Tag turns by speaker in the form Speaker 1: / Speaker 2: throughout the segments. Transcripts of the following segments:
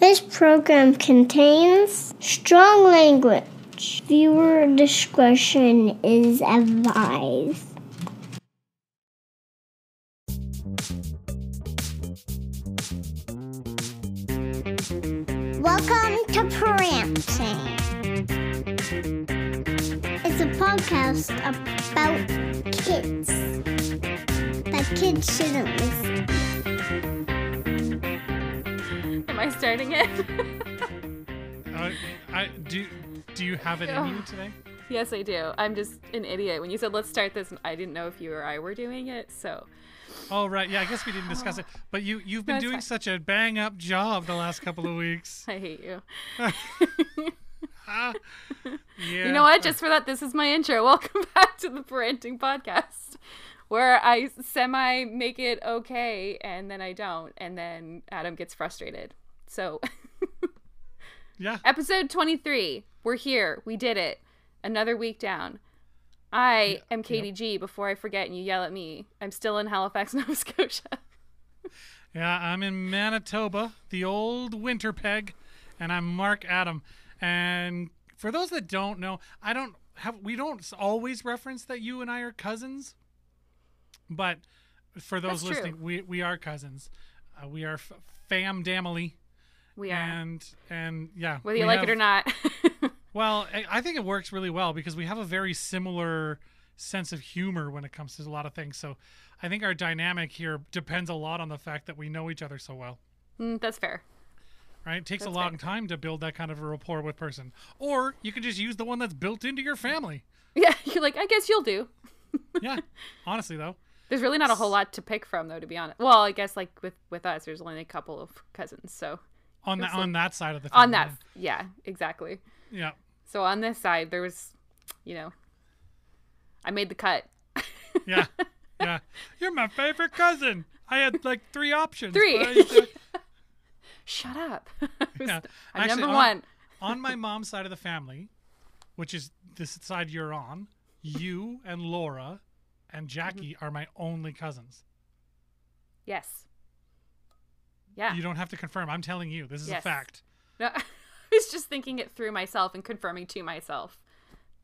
Speaker 1: This program contains strong language. Viewer discretion is advised. Welcome to Parenting. It's a podcast about kids that kids shouldn't listen.
Speaker 2: Am I starting it?
Speaker 3: Uh, I do. Do you have it in you today?
Speaker 2: yes, I do. I'm just an idiot. When you said let's start this, I didn't know if you or I were doing it. So
Speaker 3: Oh right, yeah. I guess we didn't discuss it, but you you've been doing
Speaker 2: fine.
Speaker 3: such a bang up job the last couple of weeks.
Speaker 2: I hate you.
Speaker 3: Ah, yeah.
Speaker 2: You know what? Just for that, this is my intro. Welcome back to the Parenting Podcast, where I semi make it okay and then I don't, and then Adam gets frustrated. So,
Speaker 3: Yeah.
Speaker 2: episode 23. We're here. We did it. Another week down. I am Katie G. Before I forget and you yell at me, I'm still in Halifax, Nova Scotia.
Speaker 3: Yeah. I'm in Manitoba, the old winter peg, and I'm Mark Adam. And for those that don't know, I don't have. We don't always reference that you and I are cousins, but for those
Speaker 2: That's true.
Speaker 3: listening, we we are cousins. Uh, we are f- fam damily,
Speaker 2: We are.
Speaker 3: and and yeah.
Speaker 2: Whether you like
Speaker 3: have-
Speaker 2: it or not.
Speaker 3: Well, I- think it works really well because we have a very similar sense of humor when it comes to a lot of things. So I think our dynamic here depends a lot on the fact that we know each other so well.
Speaker 2: Mm, that's fair.
Speaker 3: Right? It takes a long
Speaker 2: fair.
Speaker 3: time to build that kind of a rapport with person. Or you can just use the one that's built into your family.
Speaker 2: Yeah, you're like, I guess you'll do.
Speaker 3: Yeah. Honestly though.
Speaker 2: There's really not a whole lot to pick from, though, to be honest. Well, I guess like with with us, there's only a couple of cousins, so
Speaker 3: On that
Speaker 2: There's
Speaker 3: on that side of the family.
Speaker 2: on that, yeah, exactly.
Speaker 3: Yeah.
Speaker 2: So on this side, there was, you know, I made the cut.
Speaker 3: Yeah. Yeah. You're my favorite cousin. I had like three options.
Speaker 2: Three. Shut up. Was-
Speaker 3: Yeah.
Speaker 2: I'm
Speaker 3: Actually,
Speaker 2: number
Speaker 3: on-
Speaker 2: one.
Speaker 3: on my mom's side of the family, which is this side you're on, you and Laura and Jackie
Speaker 2: Mm-hmm.
Speaker 3: are my only cousins.
Speaker 2: Yes. Yeah.
Speaker 3: You don't have to confirm. I'm telling you. This is a fact.
Speaker 2: No, I was just thinking it through myself and confirming to myself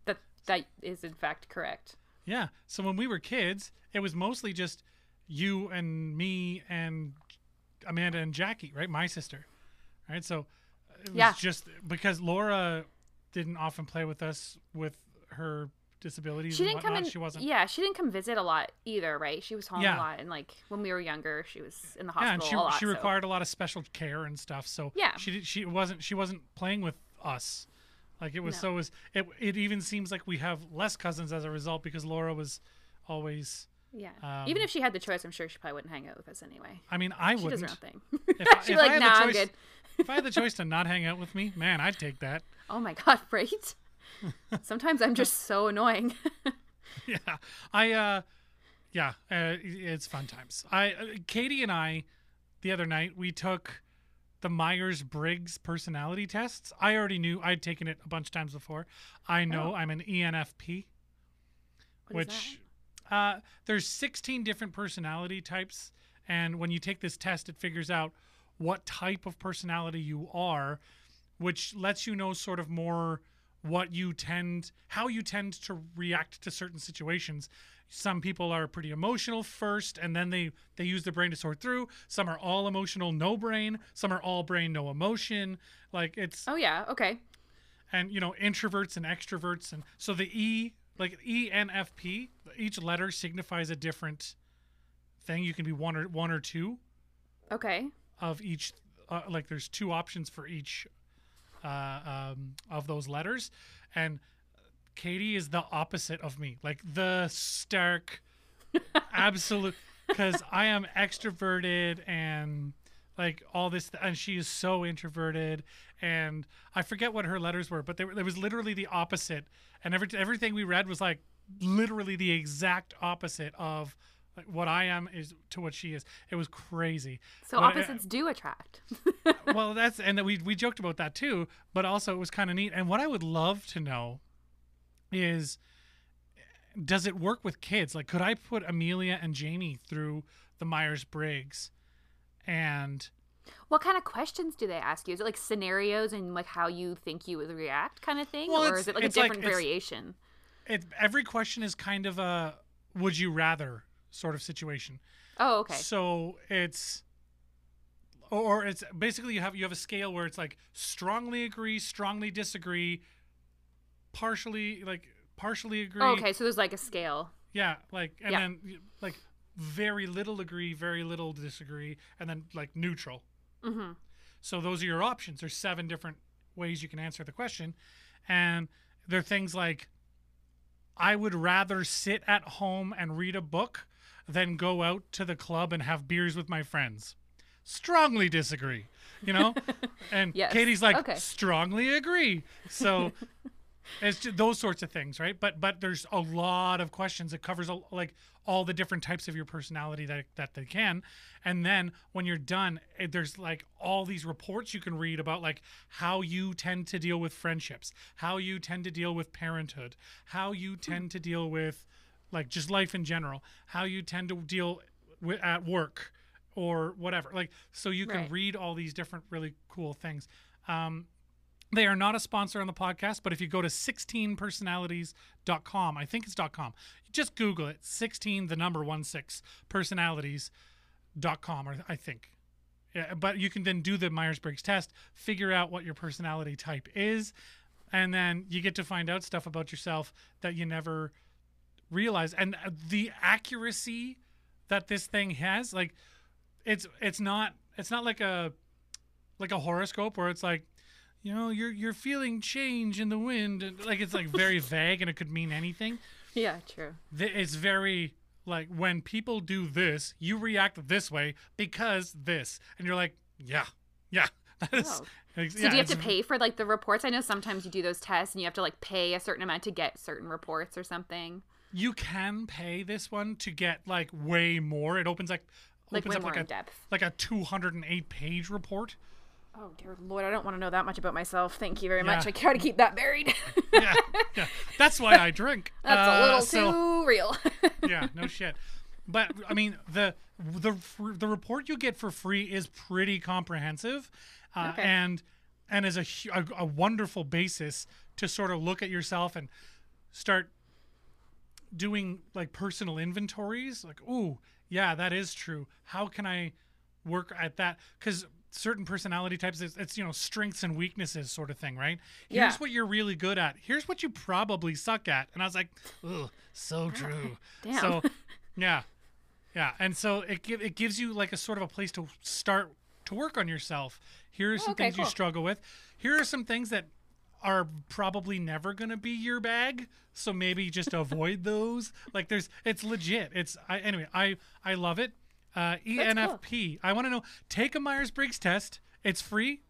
Speaker 2: that that is in fact correct.
Speaker 3: Yeah. So when we were kids, it was mostly just you and me and Amanda and Jackie, right? My sister. Right? So it was
Speaker 2: Yeah.
Speaker 3: just because Laura didn't often play with us with her disabilities
Speaker 2: She didn't come in.
Speaker 3: She wasn't
Speaker 2: Yeah, she didn't come visit a lot either, right? She was home
Speaker 3: Yeah.
Speaker 2: a lot, and like when we were younger, she was in the
Speaker 3: yeah,
Speaker 2: hospital
Speaker 3: and she
Speaker 2: a lot.
Speaker 3: she
Speaker 2: so-
Speaker 3: required a lot of special care and stuff. So
Speaker 2: Yeah.
Speaker 3: she did, she wasn't she wasn't playing with us. Like it was
Speaker 2: No.
Speaker 3: so it was it it even seems like we have less cousins as a result because Laura was always.
Speaker 2: Yeah.
Speaker 3: Um,
Speaker 2: Even if she had the choice, I'm sure she probably wouldn't hang out with us anyway.
Speaker 3: I mean, I
Speaker 2: She does
Speaker 3: wouldn't.
Speaker 2: her own thing.
Speaker 3: If, I-
Speaker 2: She'd
Speaker 3: if I
Speaker 2: like,
Speaker 3: had
Speaker 2: nah,
Speaker 3: the
Speaker 2: I'm good.
Speaker 3: if I had the choice to not hang out with me, man, I'd take that.
Speaker 2: Oh my god, right? Sometimes I'm just so annoying.
Speaker 3: yeah, I uh, yeah, uh, it's fun times. I uh, Katie and I, the other night we took the Myers Briggs personality tests. I already knew I'd taken it a bunch of times before. I know
Speaker 2: Oh.
Speaker 3: I'm an ENFP,
Speaker 2: What
Speaker 3: which uh, there's 16 different personality types, and when you take this test, it figures out what type of personality you are, which lets you know sort of more what you tend, how you tend to react to certain situations. Some people are pretty emotional first, and then they they use their brain to sort through. Some are all emotional, no brain. Some are all brain, no emotion. Like it's
Speaker 2: Oh yeah, okay.
Speaker 3: and you know introverts and extroverts and so the e like E enfp each letter signifies a different thing you can be one or one or two
Speaker 2: Okay.
Speaker 3: of each uh, like there's two options for each um, of those letters. And katie is the opposite of me. Like the stark absolute because i am extroverted and like all this and she is so introverted. And i forget what her letters were but they were, it was literally the opposite. And every, everything we read was like literally the exact opposite of like what i am is to what she is it was crazy
Speaker 2: So
Speaker 3: But, uh,
Speaker 2: opposites do attract.
Speaker 3: well that's and that we we joked about that too but also it was kind of neat and what i would love to know is does it work with kids like could i put amelia and jamie through the myers-briggs and
Speaker 2: What kind of questions do they ask you? Is it like scenarios and like how you think you would react kind of thing?
Speaker 3: Well,
Speaker 2: or is it like a
Speaker 3: it's like-
Speaker 2: different variation?
Speaker 3: It, every question is kind of a would you rather sort of situation.
Speaker 2: Oh, okay.
Speaker 3: So it's or it's basically you have you have a scale where it's like strongly agree, strongly disagree, partially like partially agree.
Speaker 2: Oh, okay, so there's like a scale.
Speaker 3: Yeah, like and
Speaker 2: Yeah.
Speaker 3: then like very little agree, very little disagree, and then like neutral.
Speaker 2: Mm-hmm.
Speaker 3: So those are your options. There's seven different ways you can answer the question, and there are things like, I would rather sit at home and read a book than go out to the club and have beers with my friends. Strongly disagree, you know. and
Speaker 2: Yes.
Speaker 3: Katie's like,
Speaker 2: Okay.
Speaker 3: strongly agree. So. It's just those sorts of things, right? But but there's a lot of questions. It covers a, like all the different types of your personality that that they can, and then when you're done, it, there's like all these reports you can read about like how you tend to deal with friendships, how you tend to deal with parenthood, how you hmm. tend to deal with like just life in general, how you tend to deal with at work or whatever. Like so you can
Speaker 2: Right.
Speaker 3: read all these different really cool things. Um, they are not a sponsor on the podcast, but if you go to 16personalities.com, I think it's .com. Just Google it, 16 the number 1 6 personalities.com or I think. Yeah, but you can then do the Myers-Briggs test, figure out what your personality type is, and then you get to find out stuff about yourself that you never realize and the accuracy that this thing has like it's it's not it's not like a like a horoscope where it's like you know you're you're feeling change in the wind and like it's like very vague and it could mean anything
Speaker 2: Yeah, true.
Speaker 3: It's very like when people do this you react this way because this and you're like yeah yeah That's-
Speaker 2: Oh. So
Speaker 3: yeah,
Speaker 2: do you have to pay for like the reports? I know sometimes you do those tests and you have to like pay a certain amount to get certain reports or something.
Speaker 3: You can pay this one to get like way more it opens like
Speaker 2: Like
Speaker 3: opens
Speaker 2: way
Speaker 3: up
Speaker 2: more
Speaker 3: like
Speaker 2: in
Speaker 3: a
Speaker 2: depth.
Speaker 3: like a 208 page report
Speaker 2: Oh dear lord, I don't want to know that much about myself. Thank you very
Speaker 3: Yeah.
Speaker 2: much. I try to keep that buried.
Speaker 3: yeah, yeah that's why i drink
Speaker 2: That's a
Speaker 3: Uh,
Speaker 2: little
Speaker 3: so-
Speaker 2: too real.
Speaker 3: yeah, no shit. But I mean, the the the report you get for free is pretty comprehensive, uh,
Speaker 2: Okay.
Speaker 3: and and is a, a a wonderful basis to sort of look at yourself and start doing like personal inventories. Like, ooh, yeah, that is true. How can I work at that? Because certain personality types, it's, it's you know strengths and weaknesses sort of thing, right? Here's
Speaker 2: Yeah.
Speaker 3: what you're really good at. Here's what you probably suck at. And I was like, ooh, so true.
Speaker 2: Damn.
Speaker 3: So, yeah, yeah, and so it it gives you like a sort of a place to start to work on yourself. Here are oh, some
Speaker 2: Okay,
Speaker 3: things you struggle with. Here are some things that are probably never to be your bag so maybe just avoid those. Like there's it's legit. It's I, anyway i i love it. Uh enfp i want to know take a myers-briggs test. It's free.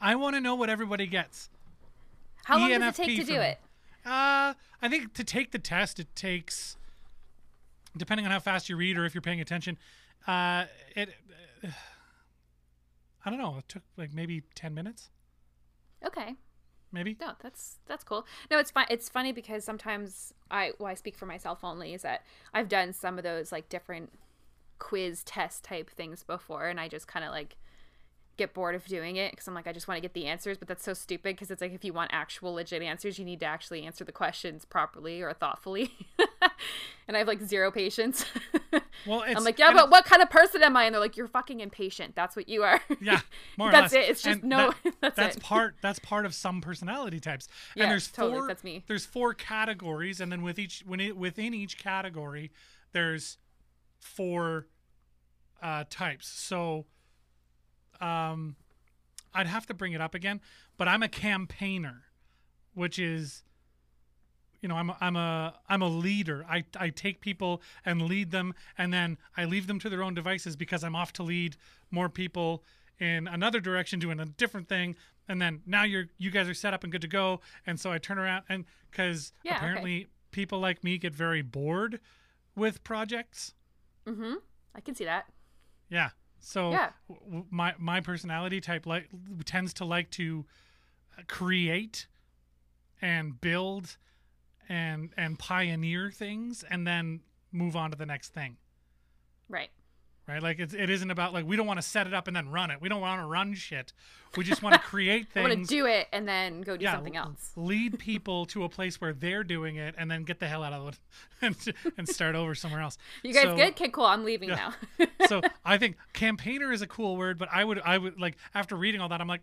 Speaker 3: I want to know what everybody gets.
Speaker 2: How long does it
Speaker 3: ENFP
Speaker 2: take to do it?
Speaker 3: uh i think to take the test it takes depending on how fast you read or if you're paying attention uh it i don't know it took like maybe 10 minutes.
Speaker 2: Okay.
Speaker 3: Maybe
Speaker 2: No, that's that's cool. No, it's fine. It's funny because sometimes I, well, I speak for myself only. Is that I've done some of those like different quiz test type things before, and I just kind of like get bored of doing it because I'm like I just want to get the answers, but that's so stupid because it's like if you want actual legit answers, you need to actually answer the questions properly or thoughtfully. and I have like zero patience.
Speaker 3: well it's
Speaker 2: I'm like, yeah, but what kind of person am I? And they're like, you're fucking impatient. That's what you are.
Speaker 3: Yeah, more or
Speaker 2: That's
Speaker 3: less.
Speaker 2: it. It's just
Speaker 3: And
Speaker 2: no-
Speaker 3: that-
Speaker 2: that's it.
Speaker 3: part. That's part of some personality types.
Speaker 2: Yeah,
Speaker 3: and there's
Speaker 2: totally,
Speaker 3: four.
Speaker 2: that's me.
Speaker 3: There's four categories, and then with each when it, within each category, there's four uh, types. So, um, I'd have to bring it up again, but I'm a campaigner, which is you know, I'm a, I'm a I'm a leader. I I take people and lead them, and then I leave them to their own devices because I'm off to lead more people in another direction, doing a different thing. And then now you're you guys are set up and good to go. And so I turn around and because
Speaker 2: Yeah, okay.
Speaker 3: apparently people like me get very bored with projects.
Speaker 2: mm-hmm. I can see that.
Speaker 3: Yeah. So
Speaker 2: Yeah.
Speaker 3: w- w- my my personality type like tends to like to create and build and and pioneer things and then move on to the next thing.
Speaker 2: Right.
Speaker 3: right? Like it's, it isn't about like we don't want to set it up and then run it. We don't want to run shit. We just want to create
Speaker 2: I want to do it and then go do
Speaker 3: yeah,
Speaker 2: something else.
Speaker 3: Lead people to a place where they're doing it, and then get the hell out of it and, and start over somewhere else.
Speaker 2: You guys
Speaker 3: So-
Speaker 2: good? Okay, cool. I'm leaving
Speaker 3: Yeah.
Speaker 2: now.
Speaker 3: so I think campaigner is a cool word, but I would I would like after reading all that, I'm like,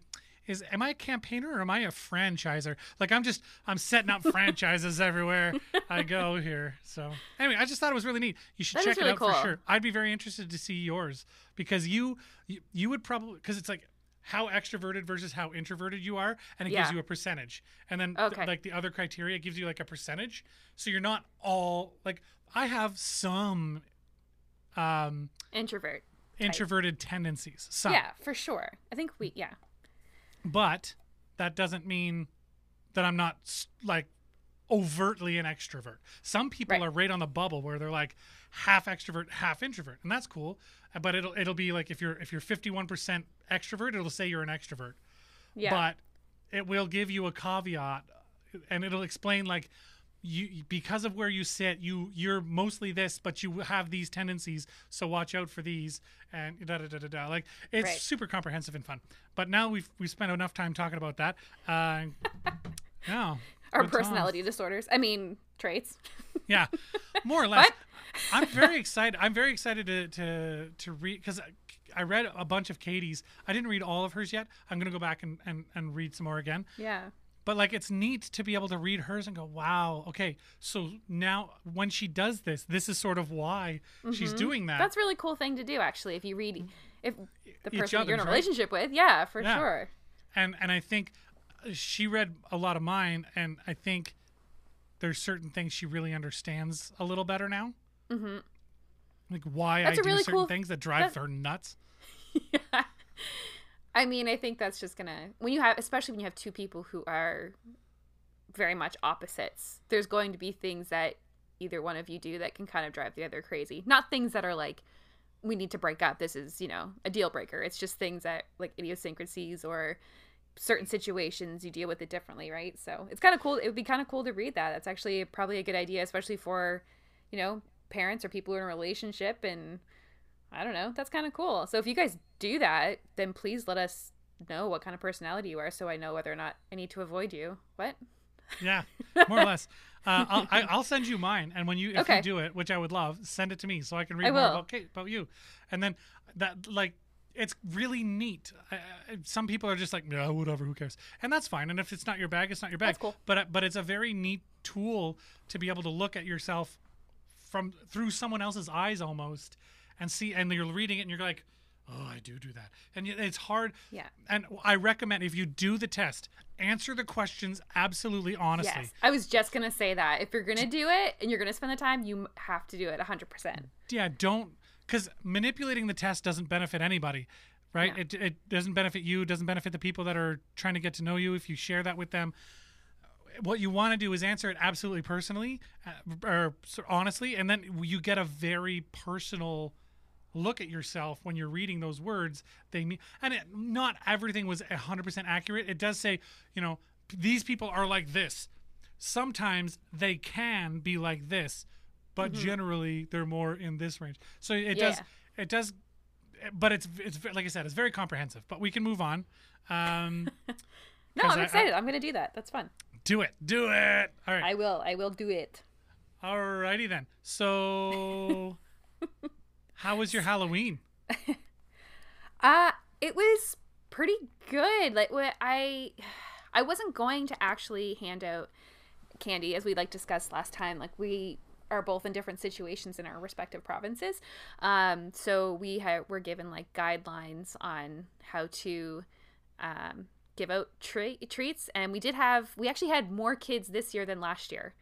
Speaker 3: is am I a campaigner or am I a franchiser? Like I'm just I'm setting up franchises everywhere I go here. So anyway, I just thought it was really neat. You should
Speaker 2: That
Speaker 3: check
Speaker 2: really
Speaker 3: it out
Speaker 2: cool.
Speaker 3: for sure. I'd be very interested to see yours because you you, you would probably because it's like how extroverted versus how introverted you are and it gives you a percentage and then th- like the other criteria gives you like a percentage so you're not all like i have some um
Speaker 2: Introvert.
Speaker 3: introverted tendencies. Some.
Speaker 2: Yeah, for sure. I think we yeah.
Speaker 3: But that doesn't mean that I'm not like overtly an extrovert. Some people
Speaker 2: Right.
Speaker 3: are right on the bubble where they're like half extrovert, half introvert, and that's cool. But it'll it'll be like if you're if you're 51% extrovert, it'll say you're an extrovert.
Speaker 2: Yeah.
Speaker 3: But it will give you a caveat, and it'll explain like you because of where you sit, you you're mostly this, but you have these tendencies, so watch out for these, and da da da da da. Like it's
Speaker 2: Right.
Speaker 3: super comprehensive and fun. But now we've we spent enough time talking about that. Uh, no,
Speaker 2: Our personality disorders. I mean, traits.
Speaker 3: Yeah, more or less. I'm very excited. I'm very excited to to to read because I read a bunch of Katie's. I didn't read all of hers yet. I'm gonna go back and, and, and read some more again.
Speaker 2: Yeah.
Speaker 3: But like, it's neat to be able to read hers and go, "Wow, okay." So now, when she does this, this is sort of why she's doing that.
Speaker 2: Mm-hmm. That's a really cool thing to do actually if you read if the
Speaker 3: Each
Speaker 2: person you're in a
Speaker 3: other's, right?
Speaker 2: relationship with. Yeah, for
Speaker 3: Yeah.
Speaker 2: sure.
Speaker 3: and and I think she read a lot of mine, and I think there's certain things she really understands a little better now. Mm-hmm. Like why
Speaker 2: That's
Speaker 3: I do
Speaker 2: really
Speaker 3: certain
Speaker 2: cool-
Speaker 3: things that drive
Speaker 2: that-
Speaker 3: her nuts.
Speaker 2: I mean, I think that's just gonna when you have, especially when you have two people who are very much opposites. There's going to be things that either one of you do that can kind of drive the other crazy. Not things that are like we need to break up. This is you know a deal breaker. It's just things that like idiosyncrasies or certain situations you deal with it differently, right? So it's kind of cool. It would be kind of cool to read that. That's actually probably a good idea, especially for you know parents or people who are in a relationship and I don't know. That's kind of cool. So if you guys do that, then please let us know what kind of personality you are, so I know whether or not I need to avoid you. What?
Speaker 3: Yeah, more or less. Uh, I'll, I, I'll send you mine, and when you if
Speaker 2: Okay.
Speaker 3: you do it, which I would love, send it to me so I can read
Speaker 2: I
Speaker 3: more about Kate, about you, and then that like it's really neat. I, I- some people are just like, yeah, whatever, who cares, and that's fine. And if it's not your bag, it's not your bag.
Speaker 2: That's cool.
Speaker 3: But uh, but it's a very neat tool to be able to look at yourself from through someone else's eyes almost, and see, and you're reading it, and you're like. Oh, I do do that, and it's hard.
Speaker 2: Yeah.
Speaker 3: And I recommend if you do the test, answer the questions absolutely honestly.
Speaker 2: Yes. I was just gonna say that if you're gonna do it and you're gonna spend the time, you have to do it 100. percent
Speaker 3: yeah don't because manipulating the test doesn't benefit anybody right
Speaker 2: No.
Speaker 3: it, it doesn't benefit you doesn't benefit the people that are trying to get to know you if you share that with them what you want to do is answer it absolutely personally uh, or honestly and then you get a very personal look at yourself when you're reading those words they mean and it, not everything was 100% accurate it does say you know these people are like this sometimes they can be like this but generally they're more in this range so it does it does but it's it's like i said it's very comprehensive but we can move on um
Speaker 2: No, I'm excited. I, am gonna do that. That's fun.
Speaker 3: do it do it all right
Speaker 2: I will. I will do it.
Speaker 3: Alrighty then. So, how was your Halloween?
Speaker 2: Uh it was pretty good. Like what I I wasn't going to actually hand out candy as we like discussed last time. Like we are both in different situations in our respective provinces. Um so we ha- were given like guidelines on how to um give out tre- treats and we did have we actually had more kids this year than last year.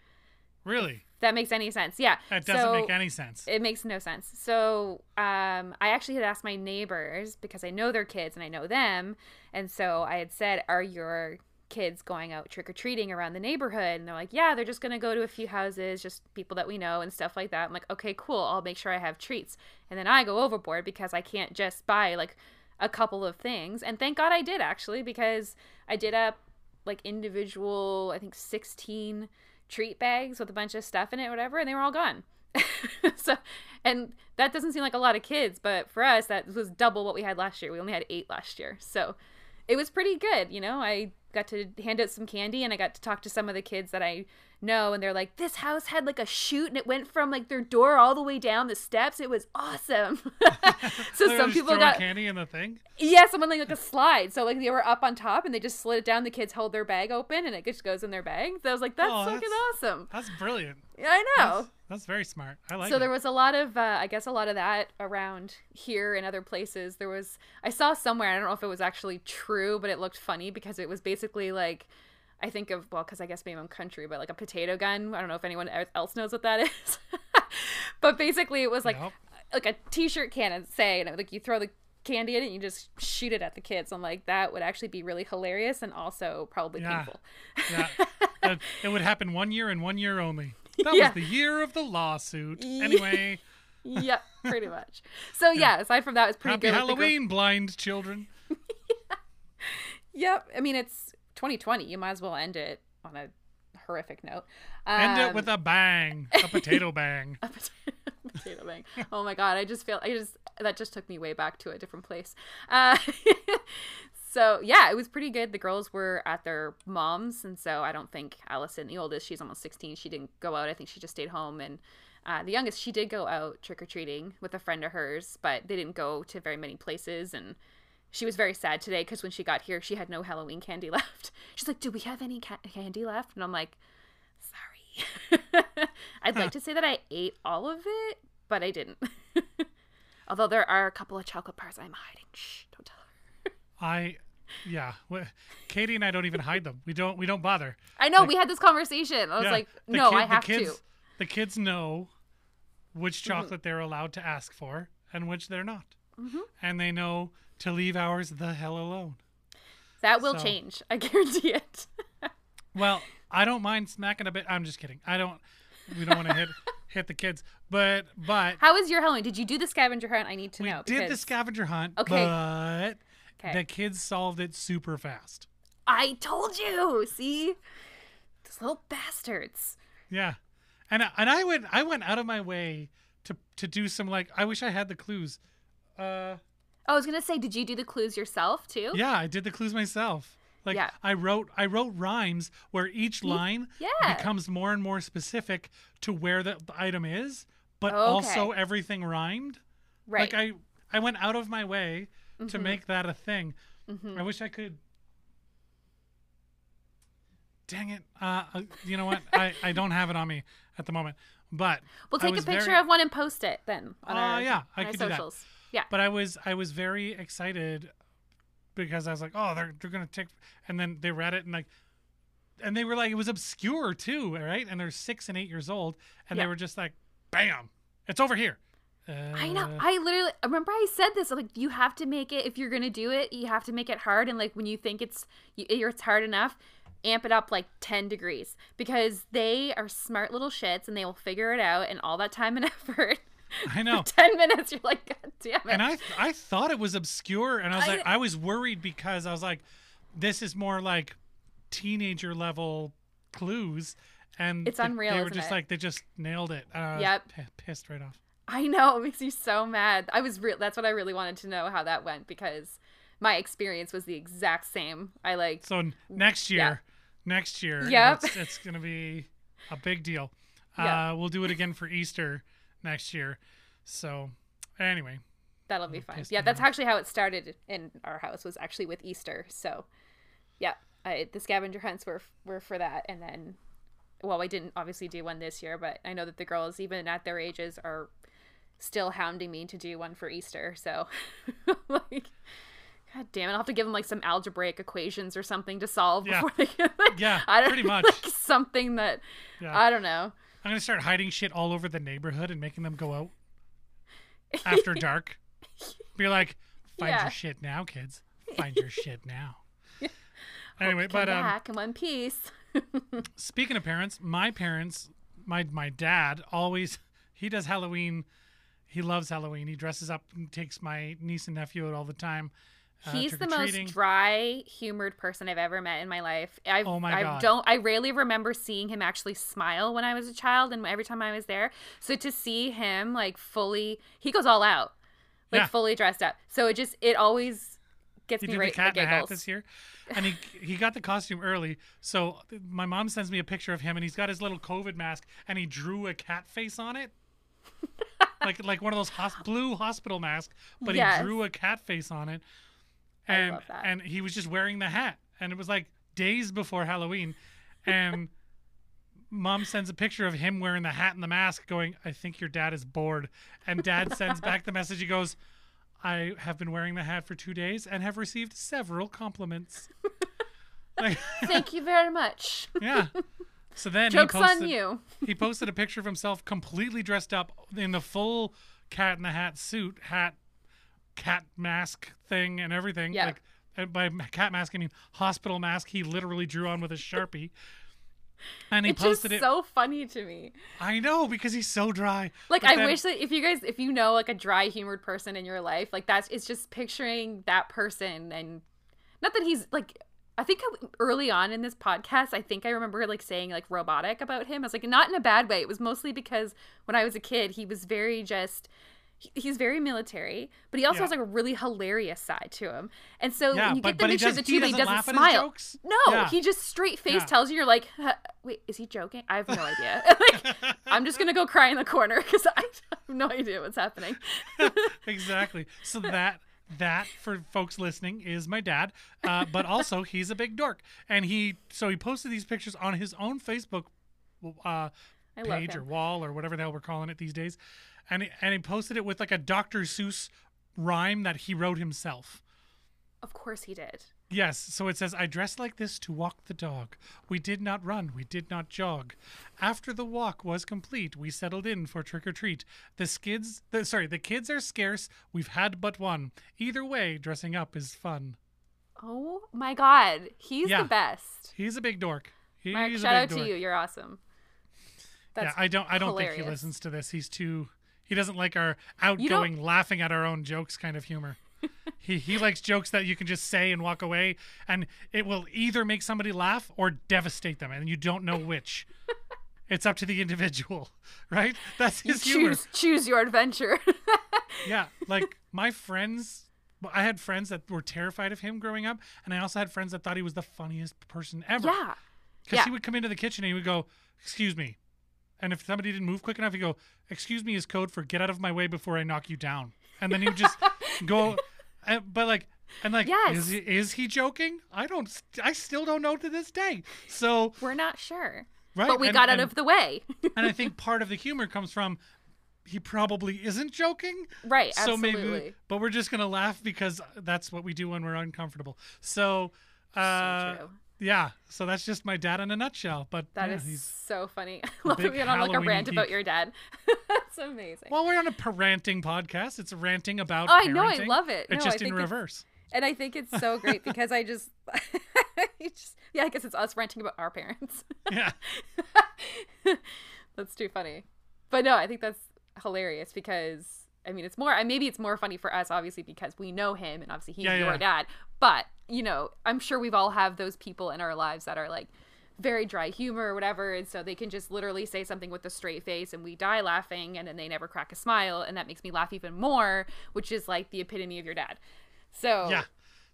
Speaker 3: Really?
Speaker 2: That makes any sense. Yeah.
Speaker 3: That doesn't
Speaker 2: So-
Speaker 3: make any sense.
Speaker 2: it makes no sense. So, um, I actually had asked my neighbors because I know their kids and I know them, and so I had said, "Are your kids going out trick or treating around the neighborhood?" And they're like, "Yeah, they're just gonna go to a few houses, just people that we know and stuff like that." I'm like, "Okay, cool. I'll make sure I have treats." And then I go overboard because I can't just buy like a couple of things, and thank God I did actually because I did up like individual, I think sixteen treat bags with a bunch of stuff in it, whatever, and they were all gone. so, and that doesn't seem like a lot of kids, but for us, that was double what we had last year. We only had eight last year. So it was pretty good. You know, I got to hand out some candy and I got to talk to some of the kids that I know. And they're like, this house had like a chute and it went from like their door all the way down the steps. It was awesome. so some people got,
Speaker 3: candy in the thing.
Speaker 2: yeah, someone like, like a slide. So like they were up on top and they just slid it down. The kids hold their bag open and it just goes in their bag. So I was like, that's
Speaker 3: Oh,
Speaker 2: fucking
Speaker 3: that's-
Speaker 2: awesome.
Speaker 3: That's brilliant.
Speaker 2: Yeah, I know.
Speaker 3: That's, that's very smart. I like it.
Speaker 2: so
Speaker 3: it.
Speaker 2: there was a lot of uh, i guess a lot of that around here and other places there was i saw somewhere i don't know if it was actually true but it looked funny because it was basically like i think of well because i guess maybe i'm country but like a potato gun i don't know if anyone else knows what that is but basically it was like
Speaker 3: Nope.
Speaker 2: like a t-shirt cannon say and like you throw the candy in it and you just shoot it at the kids i'm like that would actually be really hilarious and also probably
Speaker 3: Yeah.
Speaker 2: painful
Speaker 3: Yeah. It would happen one year and one year only. That
Speaker 2: Yeah.
Speaker 3: was the year of the lawsuit. Anyway,
Speaker 2: yep pretty much so yeah aside from that it was pretty
Speaker 3: happy
Speaker 2: good
Speaker 3: Halloween, blind children.
Speaker 2: Yep. I mean, it's 2020. You might as well end it on a horrific note. Um,
Speaker 3: End it with a bang, a potato bang.
Speaker 2: a potato, potato bang. Oh my god! I just feel I just that just took me way back to a different place. Uh, so yeah, it was pretty good. The girls were at their moms, and so I don't think Allison, the oldest, she's almost 16. She didn't go out. I think she just stayed home. And uh, the youngest, she did go out trick or treating with a friend of hers, but they didn't go to very many places. And she was very sad today because when she got here, she had no Halloween candy left. She's like, "Do we have any ca- candy left?" And I'm like, "Sorry." I'd like to say that I ate all of it, but I didn't. Although there are a couple of chocolate bars I'm hiding. Shh, don't tell her.
Speaker 3: I, yeah. Katie and I don't even hide them. We don't. We don't bother.
Speaker 2: I know we had this conversation. I was
Speaker 3: Yeah,
Speaker 2: like, "No,
Speaker 3: kid-
Speaker 2: I have
Speaker 3: the kids,
Speaker 2: to." Mm-hmm.
Speaker 3: The kids know which chocolate they're allowed to ask for and which they're not,
Speaker 2: Mm-hmm.
Speaker 3: and they know to leave ours the hell alone.
Speaker 2: That will
Speaker 3: so-
Speaker 2: change. I guarantee it.
Speaker 3: Well, I don't mind smacking a bit. I'm just kidding. I don't. We don't want to hit hit the kids, but but
Speaker 2: How was your Halloween? Did you do the scavenger hunt? I need to
Speaker 3: we
Speaker 2: know.
Speaker 3: did the scavenger hunt.
Speaker 2: Okay.
Speaker 3: But
Speaker 2: Okay.
Speaker 3: the kids solved it super fast.
Speaker 2: I told you. See, those little bastards.
Speaker 3: Yeah, and and I went I went out of my way to to do some like I wish I had the clues. Uh,
Speaker 2: Oh, I was gonna say, did you do the clues yourself too?
Speaker 3: yeah, I did the clues myself. Like
Speaker 2: Yeah.
Speaker 3: I wrote I wrote rhymes where each line
Speaker 2: yeah.
Speaker 3: becomes more and more specific to where the item is, but
Speaker 2: Okay.
Speaker 3: also everything rhymed.
Speaker 2: Right.
Speaker 3: Like I I went out of my way to
Speaker 2: Mhm.
Speaker 3: make that a thing.
Speaker 2: Mhm.
Speaker 3: I wish I could. Dang it! Uh, uh, you know what? I, I don't have it on me at the moment, but
Speaker 2: We'll take a picture
Speaker 3: very-
Speaker 2: of one and post it then on
Speaker 3: Uh,
Speaker 2: our,
Speaker 3: yeah, I
Speaker 2: our
Speaker 3: could do that.
Speaker 2: Yeah.
Speaker 3: but I was I was very excited because I was like, oh, they're they're gonna take, and then they read it and like, and they were like, it was obscure too, right? And they're six and eight years old, and
Speaker 2: Yeah.
Speaker 3: they were just like, bam, it's over here.
Speaker 2: I know.
Speaker 3: Uh,
Speaker 2: I literally remember I said this. I'm like, you have to make it if you're gonna do it. You have to make it hard, and like when you think it's you, it's hard enough, amp it up like ten degrees because they are smart little shits and they will figure it out. And all that time and effort,
Speaker 3: I know.
Speaker 2: ten minutes, you're like, God damn it.
Speaker 3: and I I thought it was obscure, and I was
Speaker 2: I-
Speaker 3: like, I was worried because I was like, this is more like teenager level clues, and
Speaker 2: It's unreal,
Speaker 3: They were just
Speaker 2: it?
Speaker 3: like they just nailed it. Was
Speaker 2: Yep.
Speaker 3: pi- pissed right off.
Speaker 2: I know it makes you so mad. I was real. That's what I really wanted to know how that went because my experience was the exact same. I like
Speaker 3: So next year,
Speaker 2: Yeah.
Speaker 3: next year,
Speaker 2: Yep.
Speaker 3: it's, it's gonna be a big deal.
Speaker 2: Yeah.
Speaker 3: Uh, we'll do it again for Easter next year. So anyway,
Speaker 2: that'll be fine. Yeah, that's actually how it started in our house. Was actually with Easter. So, yeah, I, the scavenger hunts were were for that, and then, well, I didn't obviously do one this year, but I know that the girls, even at their ages, are still hounding me to do one for Easter. So, like. God damn it! I'll have to give them like some algebraic equations or something to solve
Speaker 3: Yeah.
Speaker 2: before they get like,
Speaker 3: Yeah,
Speaker 2: I don't,
Speaker 3: pretty much.
Speaker 2: like something that
Speaker 3: yeah,
Speaker 2: I don't know.
Speaker 3: I'm gonna start hiding shit all over the neighborhood and making them go out after dark. Be like, find
Speaker 2: Yeah.
Speaker 3: your shit now, kids. Find your shit now. Anyway, but um,
Speaker 2: back in one piece.
Speaker 3: speaking of parents, my parents, my my dad always he does Halloween. He loves Halloween. He dresses up and takes my niece and nephew out all the time. Uh,
Speaker 2: He's the most dry humored person I've ever met in my life. I
Speaker 3: Oh my
Speaker 2: I
Speaker 3: God.
Speaker 2: don't I rarely remember seeing him actually smile when I was a child and every time I was there. So to see him like fully he goes all out. Like
Speaker 3: Yeah.
Speaker 2: fully dressed up. So it just it always gets
Speaker 3: He
Speaker 2: me
Speaker 3: did
Speaker 2: right
Speaker 3: the cat
Speaker 2: the
Speaker 3: in the hat this year, and he he got the costume early. So my mom sends me a picture of him, and he's got his little COVID mask, and he drew a cat face on it, like like one of those hos- blue hospital masks, but
Speaker 2: Yes.
Speaker 3: he drew a cat face on it, and and he was just wearing the hat, and it was like days before Halloween, and. Mom sends a picture of him wearing the hat and the mask, going, I think your dad is bored. And dad sends back the message. He goes, I have been wearing the hat for two days and have received several compliments. like,
Speaker 2: Thank you very much.
Speaker 3: yeah. So then
Speaker 2: Joke's
Speaker 3: he posted,
Speaker 2: on you.
Speaker 3: he posted a picture of himself completely dressed up in the full cat in the hat suit, hat, cat mask thing, and everything.
Speaker 2: Yeah.
Speaker 3: Like and by cat mask, I mean hospital mask. He literally drew on with a sharpie. And he
Speaker 2: It's just
Speaker 3: posted it.
Speaker 2: so funny to me.
Speaker 3: I know because he's so dry.
Speaker 2: Like
Speaker 3: But
Speaker 2: I
Speaker 3: then-
Speaker 2: wish that if you guys if you know like a dry humored person in your life, like that's it's just picturing that person and not that he's like I think early on in this podcast, I think I remember like saying like robotic about him. I was like not in a bad way. It was mostly because when I was a kid, he was very just he- he's very military, but he also
Speaker 3: Yeah.
Speaker 2: has like a really hilarious side to him. And so
Speaker 3: Yeah,
Speaker 2: when you
Speaker 3: but-
Speaker 2: get the mixture of the
Speaker 3: he
Speaker 2: two, he
Speaker 3: doesn't
Speaker 2: doesn't
Speaker 3: laugh at his
Speaker 2: smile. No,
Speaker 3: Yeah.
Speaker 2: he just straight face tells you you're like, huh, wait, is he joking? I have no idea. like, I'm just gonna go cry in the corner because I have no idea what's happening.
Speaker 3: exactly. So that that for folks listening is my dad, uh, but also he's a big dork, and he so he posted these pictures on his own Facebook uh, page or wall or whatever the hell we're calling it these days, and he, and he posted it with like a Dr. Seuss rhyme that he wrote himself.
Speaker 2: Of course he did.
Speaker 3: Yes, so it says, I dressed like this to walk the dog. We did not run, we did not jog. After the walk was complete, we settled in for trick or treat. The skids, the, sorry, the kids are scarce, we've had but one. Either way, dressing up is fun.
Speaker 2: Oh my god, he's
Speaker 3: Yeah.
Speaker 2: the best.
Speaker 3: He's a big dork. He's
Speaker 2: Mark, shout out
Speaker 3: big
Speaker 2: to
Speaker 3: dork.
Speaker 2: you. You're awesome. That's
Speaker 3: yeah, I don't I don't think he listens to this. He's too he doesn't like our outgoing laughing at our own jokes kind of humor. he he likes jokes that you can just say and walk away and it will either make somebody laugh or devastate them and you don't know which. it's up to the individual, right? That's
Speaker 2: you
Speaker 3: his humor.
Speaker 2: choose choose your adventure.
Speaker 3: Yeah, like my friends I had friends that were terrified of him growing up and I also had friends that thought he was the funniest person ever.
Speaker 2: yeah.
Speaker 3: Because
Speaker 2: Yeah.
Speaker 3: he would come into the kitchen and he would go, "Excuse me," and if somebody didn't move quick enough, he'd go, "Excuse me" is code for "Get out of my way before I knock you down." And then he would just go, uh, but like, and like,
Speaker 2: Yes.
Speaker 3: is he, is he joking? I don't, I still don't know to this day. So
Speaker 2: We're not sure.
Speaker 3: right,
Speaker 2: But we
Speaker 3: and-
Speaker 2: got out
Speaker 3: and-
Speaker 2: of the way.
Speaker 3: and I think part of the humor comes from he probably isn't joking.
Speaker 2: right,
Speaker 3: So
Speaker 2: absolutely.
Speaker 3: maybe, but we're just gonna laugh because that's what we do when we're uncomfortable. So, uh,
Speaker 2: true.
Speaker 3: Yeah. So that's just my dad in a nutshell. But
Speaker 2: That
Speaker 3: yeah,
Speaker 2: is
Speaker 3: he's
Speaker 2: so funny. I love that we went on like a rant about your dad. That's amazing.
Speaker 3: Well, we're on a parenting podcast. It's ranting about.
Speaker 2: Oh, I know, I love it.
Speaker 3: It's
Speaker 2: No,
Speaker 3: just in reverse.
Speaker 2: And I think it's so great because I just, it's just yeah, I guess it's us ranting about our parents.
Speaker 3: Yeah.
Speaker 2: that's too funny. But no, I think that's hilarious because I mean, it's more. I Maybe it's more funny for us, obviously, because we know him and obviously he's
Speaker 3: Yeah,
Speaker 2: your
Speaker 3: yeah.
Speaker 2: dad. But you know, I'm sure we've all have those people in our lives that are like very dry humor or whatever, and so they can just literally say something with a straight face, and we die laughing, and then they never crack a smile, and that makes me laugh even more, which is like the epitome of your dad. So
Speaker 3: Yeah.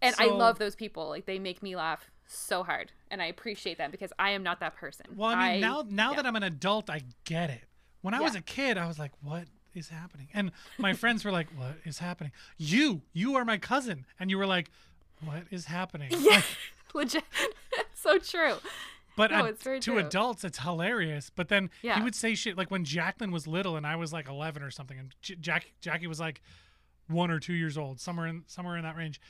Speaker 2: and I love those people. Like they make me laugh so hard, and I appreciate that because I am not that person.
Speaker 3: Well, I mean, now now
Speaker 2: yeah.
Speaker 3: that I'm an adult, I get it. When I was a kid, I was like, "What is happening?" And my friends were like, "What is happening?" You, you are my cousin, and you were like, "What is happening?"
Speaker 2: yeah,
Speaker 3: Like,
Speaker 2: legit, so true.
Speaker 3: But
Speaker 2: No,
Speaker 3: ad-
Speaker 2: it's very
Speaker 3: to
Speaker 2: true.
Speaker 3: adults, it's hilarious. But then
Speaker 2: Yeah.
Speaker 3: he would say shit like when Jacqueline was little and I was like 11 or something, and J- Jack Jackie was like one or two years old, somewhere in somewhere in that range,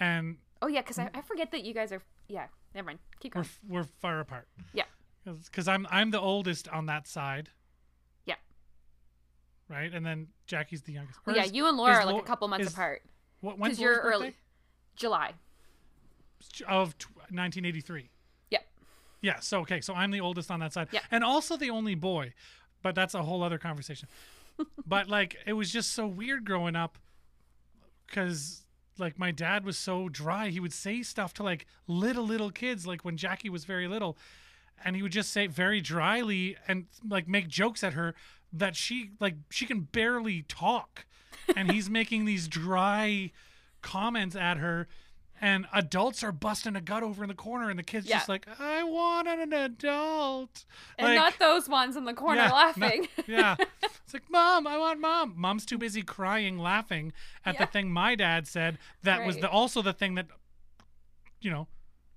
Speaker 3: and
Speaker 2: Oh yeah, because I, I forget that you guys are. Yeah, never mind. Keep
Speaker 3: we're
Speaker 2: going.
Speaker 3: we're far apart.
Speaker 2: Yeah,
Speaker 3: because I'm I'm the oldest on that side, right? And then Jackie's the youngest.
Speaker 2: Well, yeah.
Speaker 3: is-
Speaker 2: You and Laura are like
Speaker 3: Lo-
Speaker 2: a couple months
Speaker 3: is-
Speaker 2: apart
Speaker 3: What, when's
Speaker 2: you're
Speaker 3: Laura's
Speaker 2: early.
Speaker 3: birthday?
Speaker 2: July.
Speaker 3: of t- 1983.
Speaker 2: Yep.
Speaker 3: Yeah. So okay. So I'm the oldest on that side,
Speaker 2: Yeah.
Speaker 3: and also the only boy, but that's a whole other conversation. but like, it was just so weird growing up, because like my dad was so dry. He would say stuff to like little little kids, like when Jackie was very little, and he would just say very dryly and like make jokes at her that she like she can barely talk, and he's making these dry comments at her. And adults are busting a gut over in the corner, and the kid's just like, "I want an adult."
Speaker 2: And
Speaker 3: Like-
Speaker 2: not those ones in the corner
Speaker 3: yeah,
Speaker 2: laughing.
Speaker 3: yeah. It's like, Mom, I want mom. Mom's too busy crying, laughing at
Speaker 2: Yeah.
Speaker 3: the thing my dad said that was the also the thing that, you know,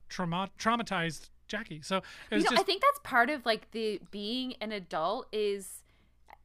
Speaker 3: trauma traumatized Jackie. So
Speaker 2: you know,
Speaker 3: just
Speaker 2: I think that's part of like the being an adult is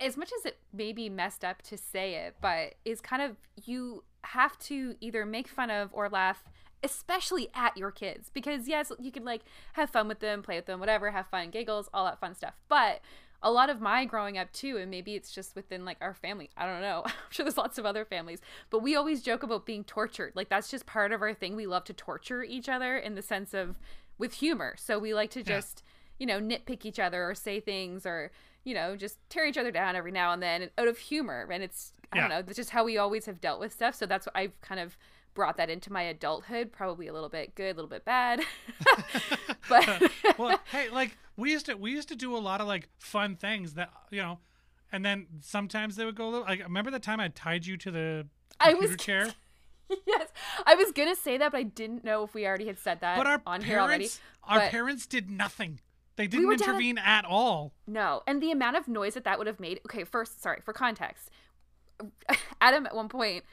Speaker 2: as much as it may be messed up to say it, but is kind of you have to either make fun of or laugh especially at your kids. Because yes you can like have fun with them play with them whatever have fun giggles all that fun stuff. But a lot of my growing up too and maybe it's just within like our family i don't know. I'm sure there's lots of other families. But we always joke about being tortured. Like that's just part of our thing. We love to torture each other in the sense of with humor. So we like to just you know nitpick each other or say things or you know just tear each other down every now and then and out of humor and it's i don't know that's just how we always have dealt with stuff so that's what i've kind of brought that into my adulthood probably a little bit good a little bit bad but
Speaker 3: well, hey, like we used to we used to do a lot of like fun things that you know, and then sometimes they would go a little. Like remember the time I tied you to the
Speaker 2: I was-
Speaker 3: chair?
Speaker 2: yes i was gonna say that but i didn't know if we already had said that
Speaker 3: But our
Speaker 2: on here already
Speaker 3: parents, our
Speaker 2: but-
Speaker 3: parents did nothing. They didn't
Speaker 2: were down at-
Speaker 3: intervene at all.
Speaker 2: No, and the amount of noise that that would have made. Okay, first, sorry for context. Adam, at one point,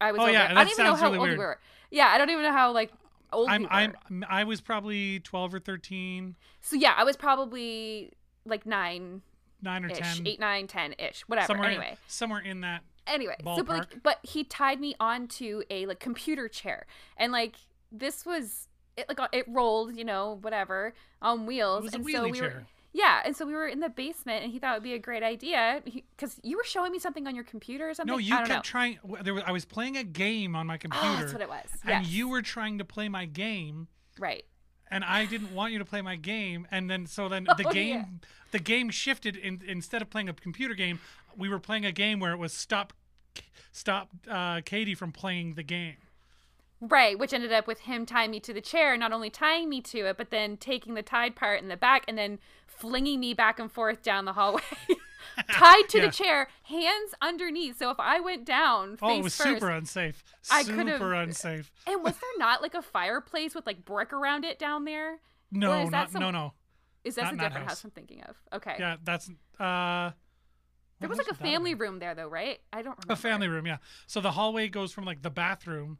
Speaker 2: I was.
Speaker 3: Oh, yeah,
Speaker 2: I don't even know how
Speaker 3: really
Speaker 2: old
Speaker 3: weird.
Speaker 2: we were. Yeah, I don't even know how like old
Speaker 3: I'm
Speaker 2: we were.
Speaker 3: I'm I was probably twelve or thirteen,
Speaker 2: So yeah, I was probably like nine
Speaker 3: nine or
Speaker 2: ish,
Speaker 3: ten,
Speaker 2: eight, nine, ten ish, whatever.
Speaker 3: somewhere
Speaker 2: anyway,
Speaker 3: in, somewhere in that.
Speaker 2: anyway so but, like, but he tied me onto a like computer chair and like this was it like uh, it rolled you know whatever on wheels and so we were yeah and so we were in the basement and he thought it would be a great idea because you were showing me something on your computer or something
Speaker 3: No, you kept
Speaker 2: know.
Speaker 3: trying. There was, I was playing a game on my computer,
Speaker 2: oh, that's what it was
Speaker 3: and
Speaker 2: yes.
Speaker 3: you were trying to play my game,
Speaker 2: right
Speaker 3: and I didn't want you to play my game, and then so then the
Speaker 2: Oh,
Speaker 3: game,
Speaker 2: yeah.
Speaker 3: the game shifted. In, instead of playing a computer game, we were playing a game where it was stop, stop uh, Katie from playing the game.
Speaker 2: Right, which ended up with him tying me to the chair, not only tying me to it, but then taking the tied part in the back and then flinging me back and forth down the hallway. tied to
Speaker 3: Yeah.
Speaker 2: the chair, hands underneath. So if I went down face
Speaker 3: Oh, it was
Speaker 2: first,
Speaker 3: super unsafe.
Speaker 2: I
Speaker 3: super unsafe.
Speaker 2: and was there not like a fireplace with like brick around it down there?
Speaker 3: No,
Speaker 2: that
Speaker 3: not
Speaker 2: some-
Speaker 3: no, no.
Speaker 2: Is that
Speaker 3: Not
Speaker 2: a different house.
Speaker 3: house.
Speaker 2: I'm thinking of? Okay.
Speaker 3: Yeah, that's uh.
Speaker 2: there
Speaker 3: what
Speaker 2: was like a family room there though, right? I don't remember.
Speaker 3: A family room, yeah. So the hallway goes from like the bathroom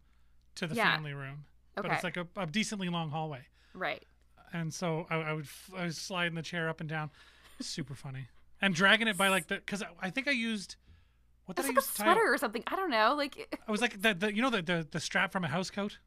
Speaker 3: to the
Speaker 2: Yeah.
Speaker 3: family room, but it's like a, a decently long hallway.
Speaker 2: Right.
Speaker 3: And so I, I would I was sliding the chair up and down, super funny, and dragging it by like the because I, I think I used what did
Speaker 2: It's
Speaker 3: I
Speaker 2: like a
Speaker 3: use? it?
Speaker 2: sweater or something. I don't know. Like,
Speaker 3: I was like the, the you know the, the the strap from a house coat.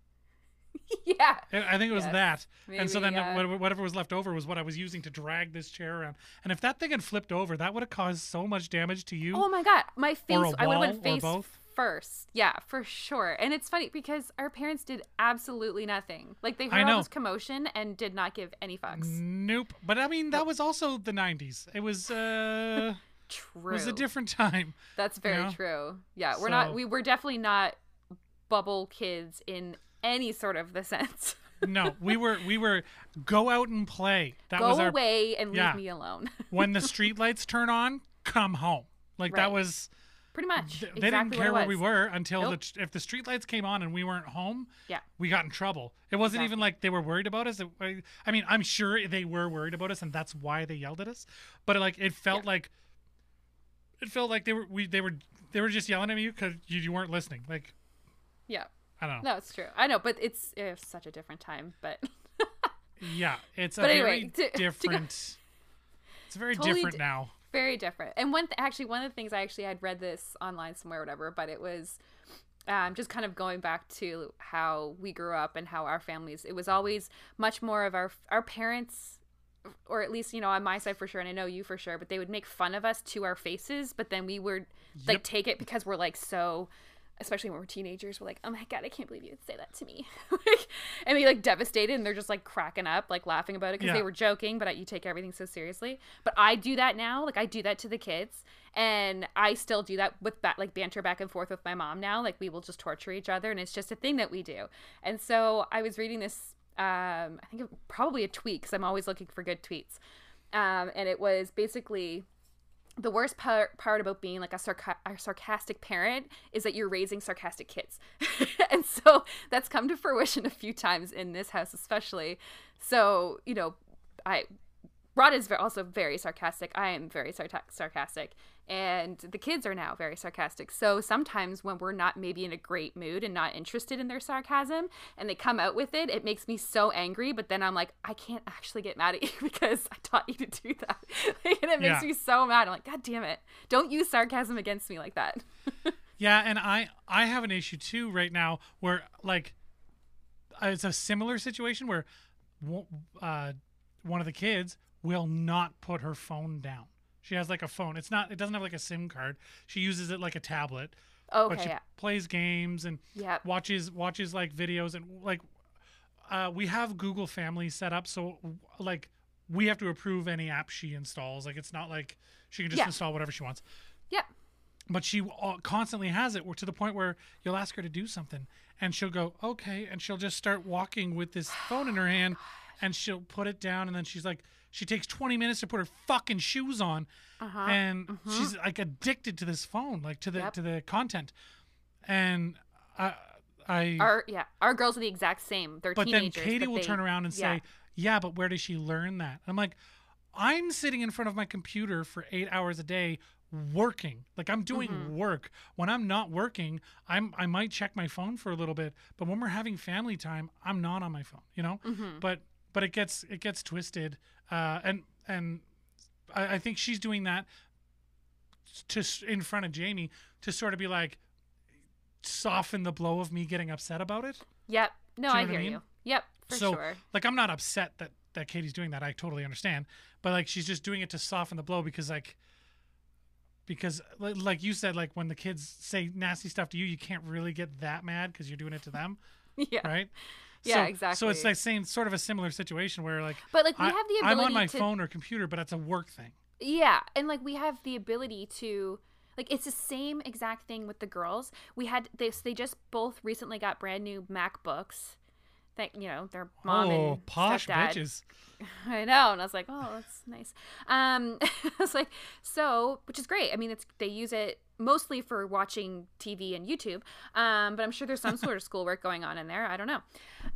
Speaker 2: yeah.
Speaker 3: I think it was
Speaker 2: Yes.
Speaker 3: that. and so then
Speaker 2: yeah.
Speaker 3: wha- whatever was left over was what I was using to drag this chair around. And if that thing had flipped over, that would have caused so much damage to you.
Speaker 2: Oh my god, my face!
Speaker 3: A
Speaker 2: I would have went face
Speaker 3: both?
Speaker 2: First. Yeah, for sure. And it's funny because our parents did absolutely nothing. Like they heard all this commotion and did not give any fucks.
Speaker 3: Nope. But I mean, that was also the 90s. It was uh
Speaker 2: True.
Speaker 3: it was a different time.
Speaker 2: That's very
Speaker 3: know?
Speaker 2: true. Yeah, we're
Speaker 3: So-
Speaker 2: not. We were definitely not bubble kids in any sort of the sense.
Speaker 3: No, we were we were go out and play. That
Speaker 2: Go
Speaker 3: was our
Speaker 2: away and leave
Speaker 3: yeah.
Speaker 2: me alone.
Speaker 3: when the street lights turn on, come home. Like that was
Speaker 2: Pretty much.
Speaker 3: th-
Speaker 2: exactly
Speaker 3: they didn't care where we were until
Speaker 2: Nope.
Speaker 3: the, if the street lights came on and we weren't home.
Speaker 2: Yeah.
Speaker 3: we got in trouble. It wasn't even like they were worried about us. It- I mean, I'm sure they were worried about us, and that's why they yelled at us. But like, it felt
Speaker 2: Yeah.
Speaker 3: like it felt like they were we they were they were just yelling at you because you, you weren't listening. Like
Speaker 2: Yeah.
Speaker 3: I don't know.
Speaker 2: No, it's true. I know, but it's, it's such a different time. But
Speaker 3: Yeah, it's a
Speaker 2: But
Speaker 3: very
Speaker 2: anyway, to- to go-
Speaker 3: different. it's very
Speaker 2: Totally
Speaker 3: different
Speaker 2: di-
Speaker 3: now.
Speaker 2: Very different. And one th- actually one of the things I actually had read this online somewhere, or whatever, but it was um, just kind of going back to how we grew up and how our families. It was always much more of our our parents, or at least you know on my side for sure, and I know you for sure. But they would make fun of us to our faces, but then we would like take it because we're like so especially when we're teenagers, we're like, oh my god, I can't believe you would say that to me, like, and be like devastated, and they're just like cracking up, like laughing about it because
Speaker 3: Yeah.
Speaker 2: they were joking, but you take everything so seriously. But I do that now, like I do that to the kids, and I still do that with ba- like banter back and forth with my mom now. Like we will just torture each other, and it's just a thing that we do. And so I was reading this, um, I think probably a tweet because I'm always looking for good tweets, um, and it was basically the worst part, part about being like a, sarca- a sarcastic parent is that you're raising sarcastic kids. and so that's come to fruition a few times in this house, especially. So, you know, I. Rod is also very sarcastic. I am very sarta- sarcastic. And the kids are now very sarcastic. So sometimes when we're not maybe in a great mood and not interested in their sarcasm and they come out with it, it makes me so angry. But then I'm like, I can't actually get mad at you because I taught you to do that. and it makes
Speaker 3: Yeah.
Speaker 2: me so mad. I'm like, God damn it. Don't use sarcasm against me like that.
Speaker 3: Yeah, and I I have an issue too right now where like it's a similar situation where uh, one of the kids will not put her phone down. She has like a phone. It's not. It doesn't have like a SIM card. She uses it like a tablet.
Speaker 2: Okay,
Speaker 3: but she
Speaker 2: yeah.
Speaker 3: plays games and
Speaker 2: Yep.
Speaker 3: watches watches like videos and like uh, we have Google Family set up, so like we have to approve any app she installs. Like it's not like she can just
Speaker 2: Yeah.
Speaker 3: install whatever she wants
Speaker 2: Yeah.
Speaker 3: but she uh, constantly has it to the point where you'll ask her to do something and she'll go okay and she'll just start walking with this phone in her hand and she'll put it down and then she's like she takes 20 minutes to put her fucking shoes on
Speaker 2: Uh-huh.
Speaker 3: and she's like addicted to this phone like to the
Speaker 2: Yep.
Speaker 3: to the content and i i
Speaker 2: Our yeah, our girls are the exact same. They're
Speaker 3: but then. Katie
Speaker 2: but
Speaker 3: will
Speaker 2: they-
Speaker 3: turn around and
Speaker 2: yeah.
Speaker 3: say, "Yeah, but where does she learn that?" I'm like, "I'm sitting in front of my computer for 8 hours a day working. Like I'm doing
Speaker 2: Mm-hmm.
Speaker 3: work. When I'm not working, I'm I might check my phone for a little bit, but when we're having family time, I'm not on my phone, you know?
Speaker 2: Mm-hmm.
Speaker 3: But but it gets it gets twisted uh and and I, I think she's doing that to in front of Jamie to sort of be like soften the blow of me getting upset about it.
Speaker 2: Yep. No,
Speaker 3: you
Speaker 2: I
Speaker 3: know I
Speaker 2: hear
Speaker 3: mean?
Speaker 2: you. Yep, for
Speaker 3: so
Speaker 2: sure.
Speaker 3: like I'm not upset that that Katie's doing that. I totally understand. But like she's just doing it to soften the blow because like because like you said like when the kids say nasty stuff to you, you can't really get that mad because you're doing it to them,
Speaker 2: yeah.
Speaker 3: right?
Speaker 2: Yeah,
Speaker 3: so, So it's like same sort of a similar situation where like
Speaker 2: But like we
Speaker 3: I,
Speaker 2: have the
Speaker 3: I'm
Speaker 2: ability
Speaker 3: on my
Speaker 2: to
Speaker 3: phone or computer, but it's a work thing.
Speaker 2: Yeah, and like we have the ability to like it's the same exact thing with the girls. We had this they just both recently got brand new MacBooks. Thank you know, their mom
Speaker 3: oh,
Speaker 2: and
Speaker 3: posh
Speaker 2: stepdad.
Speaker 3: bitches.
Speaker 2: I know, and I was like, oh, that's nice. Um, I was like, so, which is great. I mean, it's they use it mostly for watching TV and YouTube. Um, but I'm sure there's some sort of schoolwork going on in there. I don't know.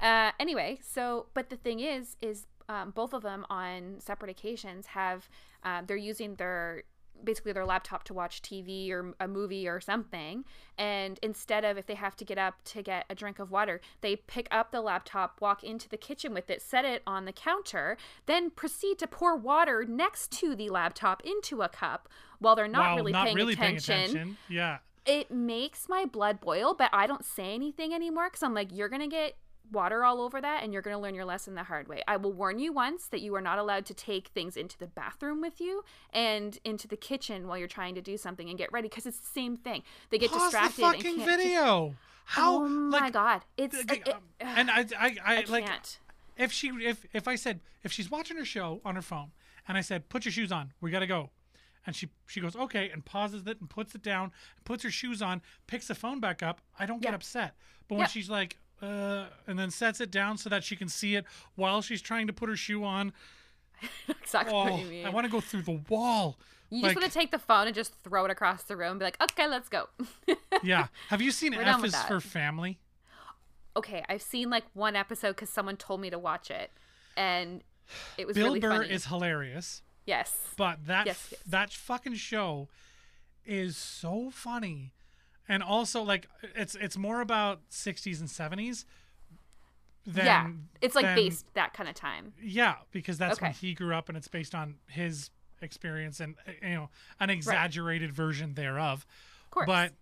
Speaker 2: Uh, anyway, so, but the thing is, is um, both of them on separate occasions have um, they're using their basically their laptop to watch TV or a movie or something. And instead of if they have to get up to get a drink of water, they pick up the laptop, walk into the kitchen with it, set it on the counter, then proceed to pour water next to the laptop into a cup while they're not
Speaker 3: wow,
Speaker 2: really,
Speaker 3: not
Speaker 2: paying,
Speaker 3: really
Speaker 2: attention.
Speaker 3: paying attention. Yeah.
Speaker 2: It makes my blood boil, but I don't say anything anymore because I'm like, you're going to get water all over that and you're going to learn your lesson the hard way. I will warn you once that you are not allowed to take things into the bathroom with you and into the kitchen while you're trying to do something and get ready because it's the same thing. They get
Speaker 3: Pause
Speaker 2: distracted
Speaker 3: the
Speaker 2: and
Speaker 3: fucking
Speaker 2: can't keep-
Speaker 3: video. How
Speaker 2: Oh my god. It's
Speaker 3: like,
Speaker 2: it-
Speaker 3: um, and I I, I,
Speaker 2: I
Speaker 3: like
Speaker 2: can't.
Speaker 3: if she if if I said if she's watching her show on her phone and I said put your shoes on we gotta go and she she goes okay and pauses it and puts it down puts her shoes on picks the phone back up I don't get upset but when
Speaker 2: Yeah.
Speaker 3: she's like uh and then sets it down so that she can see it while she's trying to put her shoe on
Speaker 2: exactly
Speaker 3: oh
Speaker 2: what you mean.
Speaker 3: I want to go through the wall
Speaker 2: you
Speaker 3: like,
Speaker 2: just want to take the phone and just throw it across the room and be like, okay, let's go.
Speaker 3: yeah have you seen
Speaker 2: We're
Speaker 3: F is
Speaker 2: that.
Speaker 3: for family
Speaker 2: okay, I've seen like one episode because someone told me to watch it, and it was
Speaker 3: Bill
Speaker 2: really
Speaker 3: Burr
Speaker 2: funny.
Speaker 3: is hilarious
Speaker 2: yes,
Speaker 3: But that
Speaker 2: Yes, yes.
Speaker 3: that fucking show is so funny, and also like it's it's more about '60s and '70s. Than,
Speaker 2: yeah, it's like
Speaker 3: than-
Speaker 2: based that kind of time.
Speaker 3: Yeah, because that's when he grew up, and it's based on his experience and uh, you know an exaggerated version thereof.
Speaker 2: Of course,
Speaker 3: But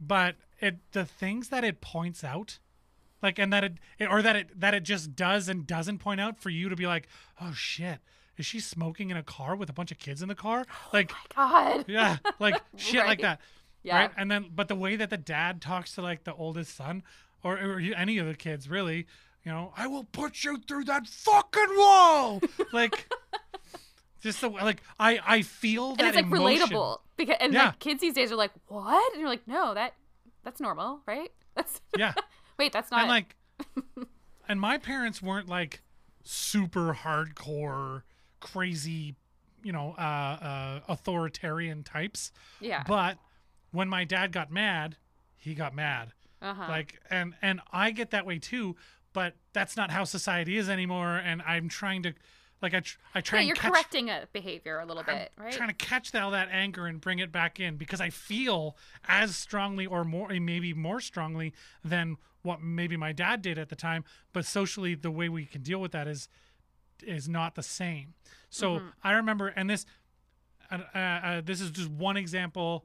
Speaker 3: but it the things that it points out like and that it, it or that it that it just does and doesn't point out for you to be like oh shit is she smoking in a car with a bunch of kids in the car oh like
Speaker 2: God,
Speaker 3: yeah like shit like that
Speaker 2: Yeah.
Speaker 3: Right. And then, but the way that the dad talks to like the oldest son or, or any of the kids, really, you know, I will put you through that fucking wall. like, just the like, I I feel that
Speaker 2: and it's like
Speaker 3: emotion.
Speaker 2: relatable because and
Speaker 3: Yeah.
Speaker 2: like kids these days are like, what? And you're like, no, that that's normal, right? That's
Speaker 3: Yeah.
Speaker 2: wait, that's not
Speaker 3: and like and my parents weren't like super hardcore crazy you know uh, uh authoritarian types
Speaker 2: yeah.
Speaker 3: but when my dad got mad he got mad
Speaker 2: uh-huh.
Speaker 3: like and and i get that way too but that's not how society is anymore and i'm trying to like i, tr- I try
Speaker 2: yeah,
Speaker 3: and
Speaker 2: you're
Speaker 3: catch
Speaker 2: correcting a behavior a little
Speaker 3: I'm
Speaker 2: bit, right?
Speaker 3: trying to catch all that anger and bring it back in because I feel as strongly or more, maybe more strongly than what maybe my dad did at the time. But socially, the way we can deal with that is is not the same. So
Speaker 2: Mm-hmm.
Speaker 3: I remember, and this uh, uh, this is just one example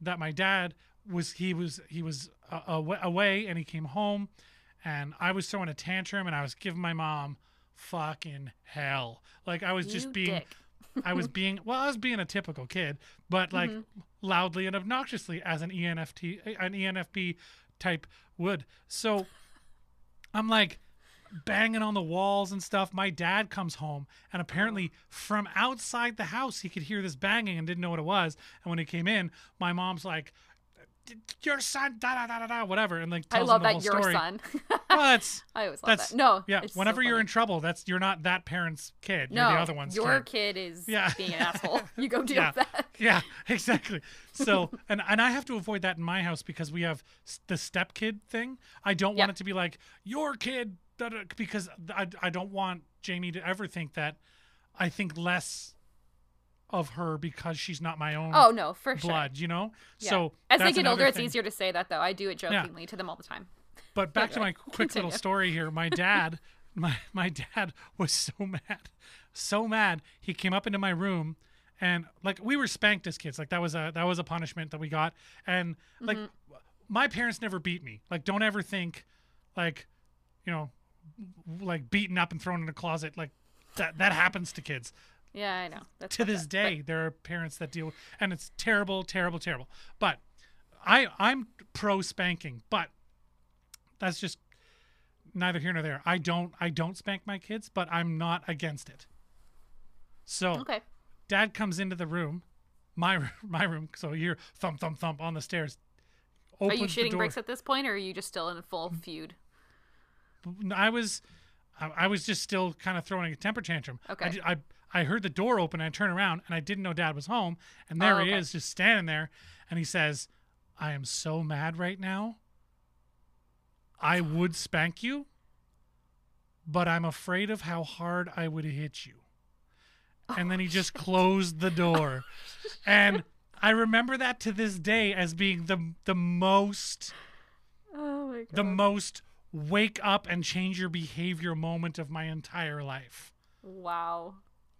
Speaker 3: that my dad was he was he was uh, away and he came home and I was throwing a tantrum and I was giving my mom fucking hell. Like I was just
Speaker 2: You
Speaker 3: being. I was being well, I was being a typical kid, but like
Speaker 2: Mm-hmm.
Speaker 3: loudly and obnoxiously as an ENFT an ENFP type would. So I'm like banging on the walls and stuff. My dad comes home and apparently from outside the house he could hear this banging and didn't know what it was. And when he came in, my mom's like your son da da da da da whatever and like
Speaker 2: I love that your
Speaker 3: story.
Speaker 2: son.
Speaker 3: Well, that's
Speaker 2: I always love that. No,
Speaker 3: yeah.
Speaker 2: it's so
Speaker 3: Whenever you're in trouble, that's you're not that parent's kid. You're
Speaker 2: no,
Speaker 3: the other one's
Speaker 2: your
Speaker 3: kid.
Speaker 2: kid is
Speaker 3: Yeah.
Speaker 2: being an asshole. You go deal
Speaker 3: Yeah.
Speaker 2: with that.
Speaker 3: Yeah, exactly. So, and and I have to avoid that in my house because we have the step kid thing. I don't
Speaker 2: Yeah.
Speaker 3: want it to be like your kid, da, because I I don't want Jamie to ever think that I think less of her because she's not my own
Speaker 2: Oh no, for sure.
Speaker 3: blood. You know.
Speaker 2: Yeah.
Speaker 3: So
Speaker 2: as they get older,
Speaker 3: another
Speaker 2: it's easier to say that though. I do it jokingly to them all the time.
Speaker 3: But back to my quick little story here. My dad, my my dad was so mad, so mad. He came up into my room, and like we were spanked as kids. Like that was a that was a punishment that we got. And like
Speaker 2: Mm-hmm.
Speaker 3: my parents never beat me. Like don't ever think, like, you know, like beaten up and thrown in a closet. Like that that happens to kids
Speaker 2: Yeah, I know. That's
Speaker 3: to this
Speaker 2: up, but-
Speaker 3: day there are parents that deal and it's terrible terrible terrible but i i'm pro spanking but that's just neither here nor there i don't i don't spank my kids but i'm not against it so
Speaker 2: Okay.
Speaker 3: dad comes into the room my my room so you're thump thump thump on the stairs
Speaker 2: Are you shitting bricks at this point, or are you just still in a full feud?
Speaker 3: I was, I, I was just still kind of throwing a temper tantrum.
Speaker 2: Okay.
Speaker 3: I, I, I heard the door open. and I turn around and I didn't know Dad was home, and there
Speaker 2: Oh,
Speaker 3: he is, just standing there, and he says, "I am so mad right now. I would spank you, but I'm afraid of how hard I would hit you." And then he oh, just closed the door, and I remember that to this day as being the the most
Speaker 2: Oh my god.
Speaker 3: the most wake up and change your behavior moment of my entire life.
Speaker 2: wow.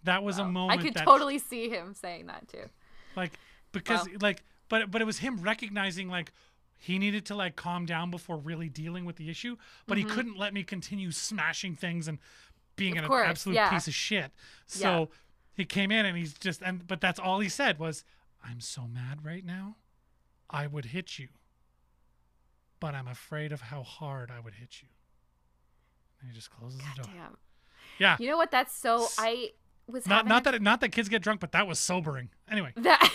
Speaker 3: That was a moment
Speaker 2: I could
Speaker 3: that
Speaker 2: totally see him saying that too.
Speaker 3: like because
Speaker 2: Wow.
Speaker 3: like but but it was him recognizing like he needed to like calm down before really dealing with the issue, but he couldn't let me continue smashing things and being
Speaker 2: Mm-hmm. Of
Speaker 3: an
Speaker 2: course,
Speaker 3: absolute
Speaker 2: yeah.
Speaker 3: piece of shit. So he came in and he's just and but that's all he said was I'm so mad right now. I would hit you. But I'm afraid of how hard I would hit you. And he just closes the door.
Speaker 2: Damn.
Speaker 3: Yeah.
Speaker 2: You know what? That's so. I was
Speaker 3: Not not
Speaker 2: a-
Speaker 3: that not that kids get drunk, but that was sobering. Anyway,
Speaker 2: that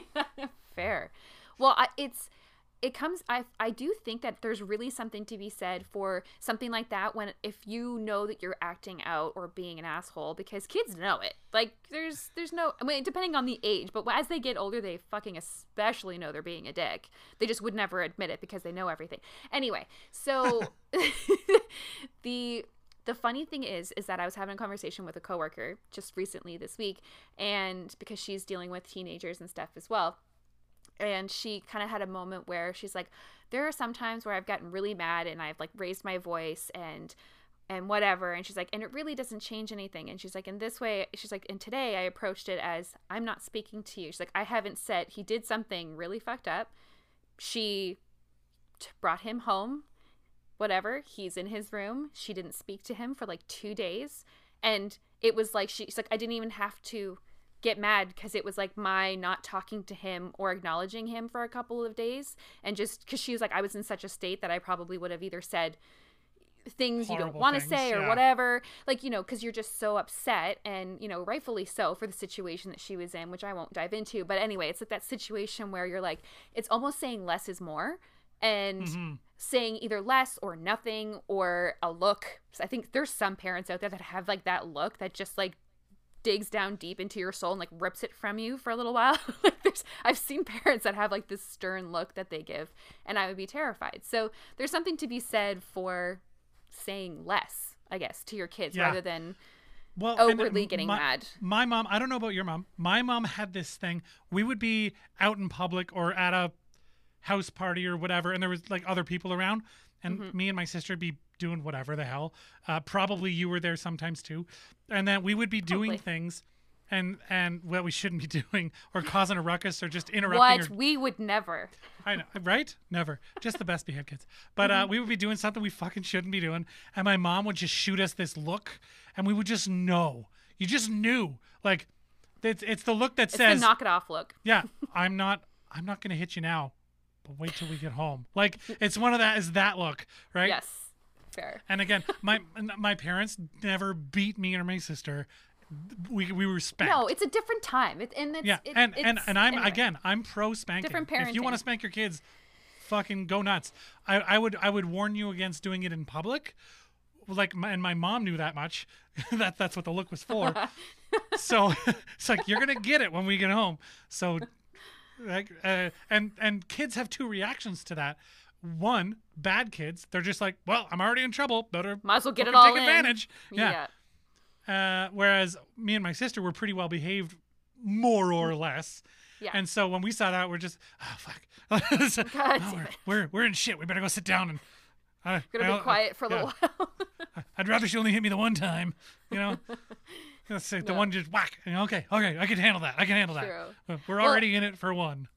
Speaker 2: fair. Well, I, it's it comes. I I do think that there's really something to be said for something like that when if you know that you're acting out or being an asshole because kids know it. Like there's there's no. I mean, depending on the age, but as they get older, they fucking especially know they're being a dick. They just would never admit it because they know everything. Anyway, so the the funny thing is is that I was having a conversation with a coworker just recently this week and because she's dealing with teenagers and stuff as well and she kind of had a moment where she's like there are some times where I've gotten really mad and I've like raised my voice and and whatever and she's like and it really doesn't change anything and she's like in this way she's like and today I approached it as I'm not speaking to you she's like I haven't said he did something really fucked up she t- brought him home whatever he's in his room she didn't speak to him for like two days and it was like she, she's like i didn't even have to get mad because it was like my not talking to him or acknowledging him for a couple of days and just because she was like i was in such a state that i probably would have either said things you don't want to say or
Speaker 3: yeah.
Speaker 2: whatever like you know because you're just so upset and you know rightfully so for the situation that she was in which i won't dive into but anyway it's like that situation where you're like it's almost saying less is more and
Speaker 3: Mm-hmm.
Speaker 2: saying either less or nothing or a look i think there's some parents out there that have like that look that just like digs down deep into your soul and like rips it from you for a little while. like there's I've seen parents that have like this stern look that they give and I would be terrified. So there's something to be said for saying less, I guess, to your kids
Speaker 3: Yeah.
Speaker 2: rather than
Speaker 3: well
Speaker 2: overly getting
Speaker 3: my,
Speaker 2: mad.
Speaker 3: My mom, I don't know about your mom. My mom had this thing. We would be out in public or at a house party or whatever, and there was like other people around, and
Speaker 2: Mm-hmm.
Speaker 3: me and my sister would be doing whatever the hell. Uh, probably you were there sometimes too, and then we would be doing
Speaker 2: Probably.
Speaker 3: things. And and what we shouldn't be doing, or causing a ruckus, or just interrupting.
Speaker 2: What
Speaker 3: Or,
Speaker 2: we would never.
Speaker 3: I know, right? Never. Just the best behaved kids. But uh,
Speaker 2: Mm-hmm.
Speaker 3: we would be doing something we fucking shouldn't be doing, and my mom would just shoot us this look, and we would just know. You just knew, like, it's it's the look that
Speaker 2: It's
Speaker 3: says,
Speaker 2: knock it off look.
Speaker 3: "Yeah, I'm not, I'm not gonna hit you now, but wait till we get home." Like, it's one of that is that look, right?
Speaker 2: Yes. Fair.
Speaker 3: And again, my my parents never beat me or my sister. We we were spanked.
Speaker 2: No, it's a different time. It, and it's,
Speaker 3: Yeah,
Speaker 2: it-
Speaker 3: and and
Speaker 2: it's-
Speaker 3: and I'm
Speaker 2: anyway.
Speaker 3: again, I'm pro spanking.
Speaker 2: Different
Speaker 3: If you want to spank your kids, fucking go nuts. I, I would I would warn you against doing it in public. Like, my, and my mom knew that much. that that's what the look was for. so it's like you're gonna get it when we get home. So, like, uh, and and kids have two reactions to that. One, bad kids, they're just like, well, I'm already in trouble. Better
Speaker 2: Might as well get it all
Speaker 3: take
Speaker 2: in.
Speaker 3: advantage.
Speaker 2: Yeah.
Speaker 3: Uh, whereas me and my sister were pretty well behaved, more or less.
Speaker 2: Yeah.
Speaker 3: And so when we saw that, we're just, oh fuck, So, no, we're, we're we're in shit. We better go sit down and. Uh,
Speaker 2: Gonna
Speaker 3: I-
Speaker 2: be quiet for a little while.
Speaker 3: I'd rather she only hit me the one time, you know. Let's say the one just whack. Okay, okay, I can handle that. I can handle
Speaker 2: True.
Speaker 3: that. We're
Speaker 2: Well-
Speaker 3: already in it for one.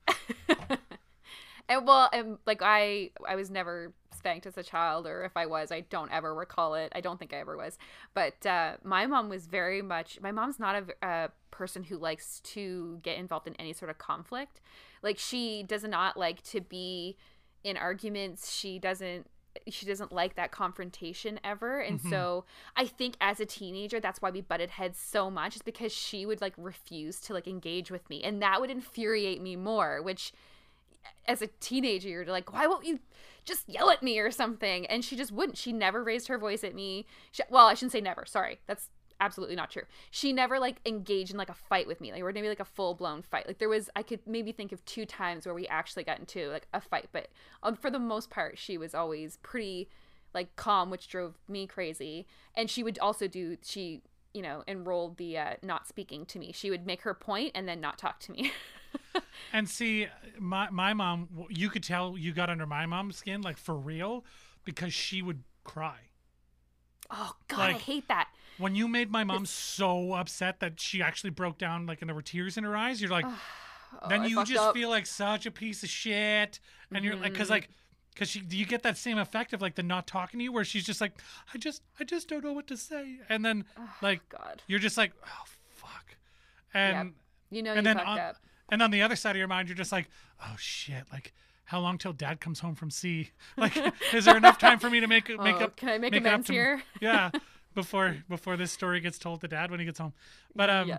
Speaker 2: And well, and like I, I was never spanked as a child, or if I was, I don't ever recall it. I don't think I ever was. But uh, my mom was very much. My mom's not a, a person who likes to get involved in any sort of conflict. Like she does not like to be in arguments. She doesn't. She doesn't like that confrontation ever, and so I think as a teenager, that's why we butted heads so much, is because she would like refuse to like engage with me, and that would infuriate me more. Which as a teenager you're like why won't you just yell at me or something? And she just wouldn't. She never raised her voice at me. She, well i shouldn't say never. Sorry. That's absolutely not true. She never like engaged in like a fight with me. Like or maybe like a full-blown fight. Like there was i could maybe think of two times where we actually got into like a fight. But um, for the most part she was always pretty like calm which drove me crazy. And she would also do she you know enrolled the uh, not speaking to me. She would make her point and then not talk to me
Speaker 3: And see, my my mom, you could tell you got under my mom's skin, like for real, because she would cry.
Speaker 2: oh god i hate that
Speaker 3: When you made my mom so upset that she actually broke down, like, and there were tears in her eyes, you're like, then
Speaker 2: Oh, I
Speaker 3: you just
Speaker 2: up.
Speaker 3: feel like such a piece of shit, and you're like, because
Speaker 2: Mm-hmm.
Speaker 3: like, because she, you get that same effect of like the not talking to you, where she's just like, I just, I just don't know what to say, and then like,
Speaker 2: God.
Speaker 3: you're just like, oh fuck, and
Speaker 2: Yep. You know
Speaker 3: and
Speaker 2: you
Speaker 3: then
Speaker 2: fucked
Speaker 3: on,
Speaker 2: up.
Speaker 3: And on the other side of your mind, you're just like, oh shit, like. How long till Dad comes home from sea? Like, is there enough time for me to make make
Speaker 2: Oh,
Speaker 3: up?
Speaker 2: can I make
Speaker 3: up
Speaker 2: amends
Speaker 3: to-
Speaker 2: here?
Speaker 3: Yeah, before before this story gets told to Dad when he gets home. But um,
Speaker 2: yeah.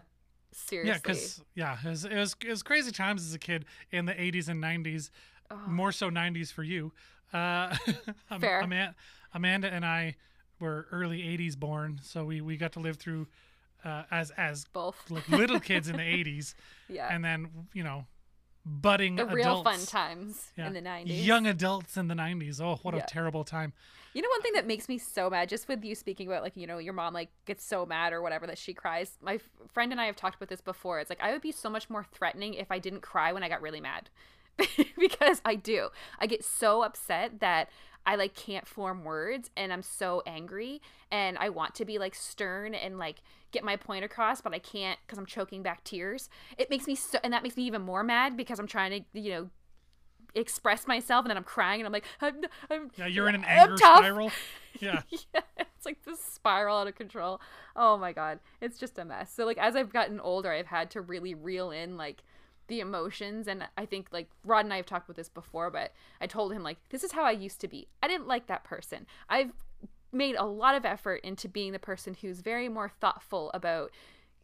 Speaker 2: Seriously.
Speaker 3: yeah, because yeah, it was, it was it was crazy times as a kid in the '80s and '90s, more so '90s for you. Uh,
Speaker 2: Fair.
Speaker 3: Ama- Amanda and I were early '80s born, so we we got to live through uh, as as
Speaker 2: both.
Speaker 3: like little kids in the '80s,
Speaker 2: yeah.
Speaker 3: and then you know, budding
Speaker 2: the real fun times
Speaker 3: Yeah.
Speaker 2: in the 90s.
Speaker 3: Young adults in the '90s. Oh, what
Speaker 2: Yeah.
Speaker 3: a terrible time!
Speaker 2: You know one thing that makes me so mad just with you speaking about like, you know, your mom like gets so mad or whatever that she cries. My f- friend and I have talked about this before. It's like I would be so much more threatening if I didn't cry when I got really mad. because I do. I get so upset that I like can't form words and I'm so angry and I want to be like stern and like get my point across but I can't cuz I'm choking back tears. It makes me so and that makes me even more mad because I'm trying to, you know, express myself and then I'm crying and I'm like I'm, I'm
Speaker 3: Yeah, you're in an anger spiral. Yeah,
Speaker 2: yeah, it's it's like this spiral out of control. Oh my god, it's just a mess. So like as I've gotten older, I've had to really reel in like the emotions and I think like Rod and I have talked about this before, but I told him like this is how I used to be. I didn't like that person. I've made a lot of effort into being the person who's very more thoughtful about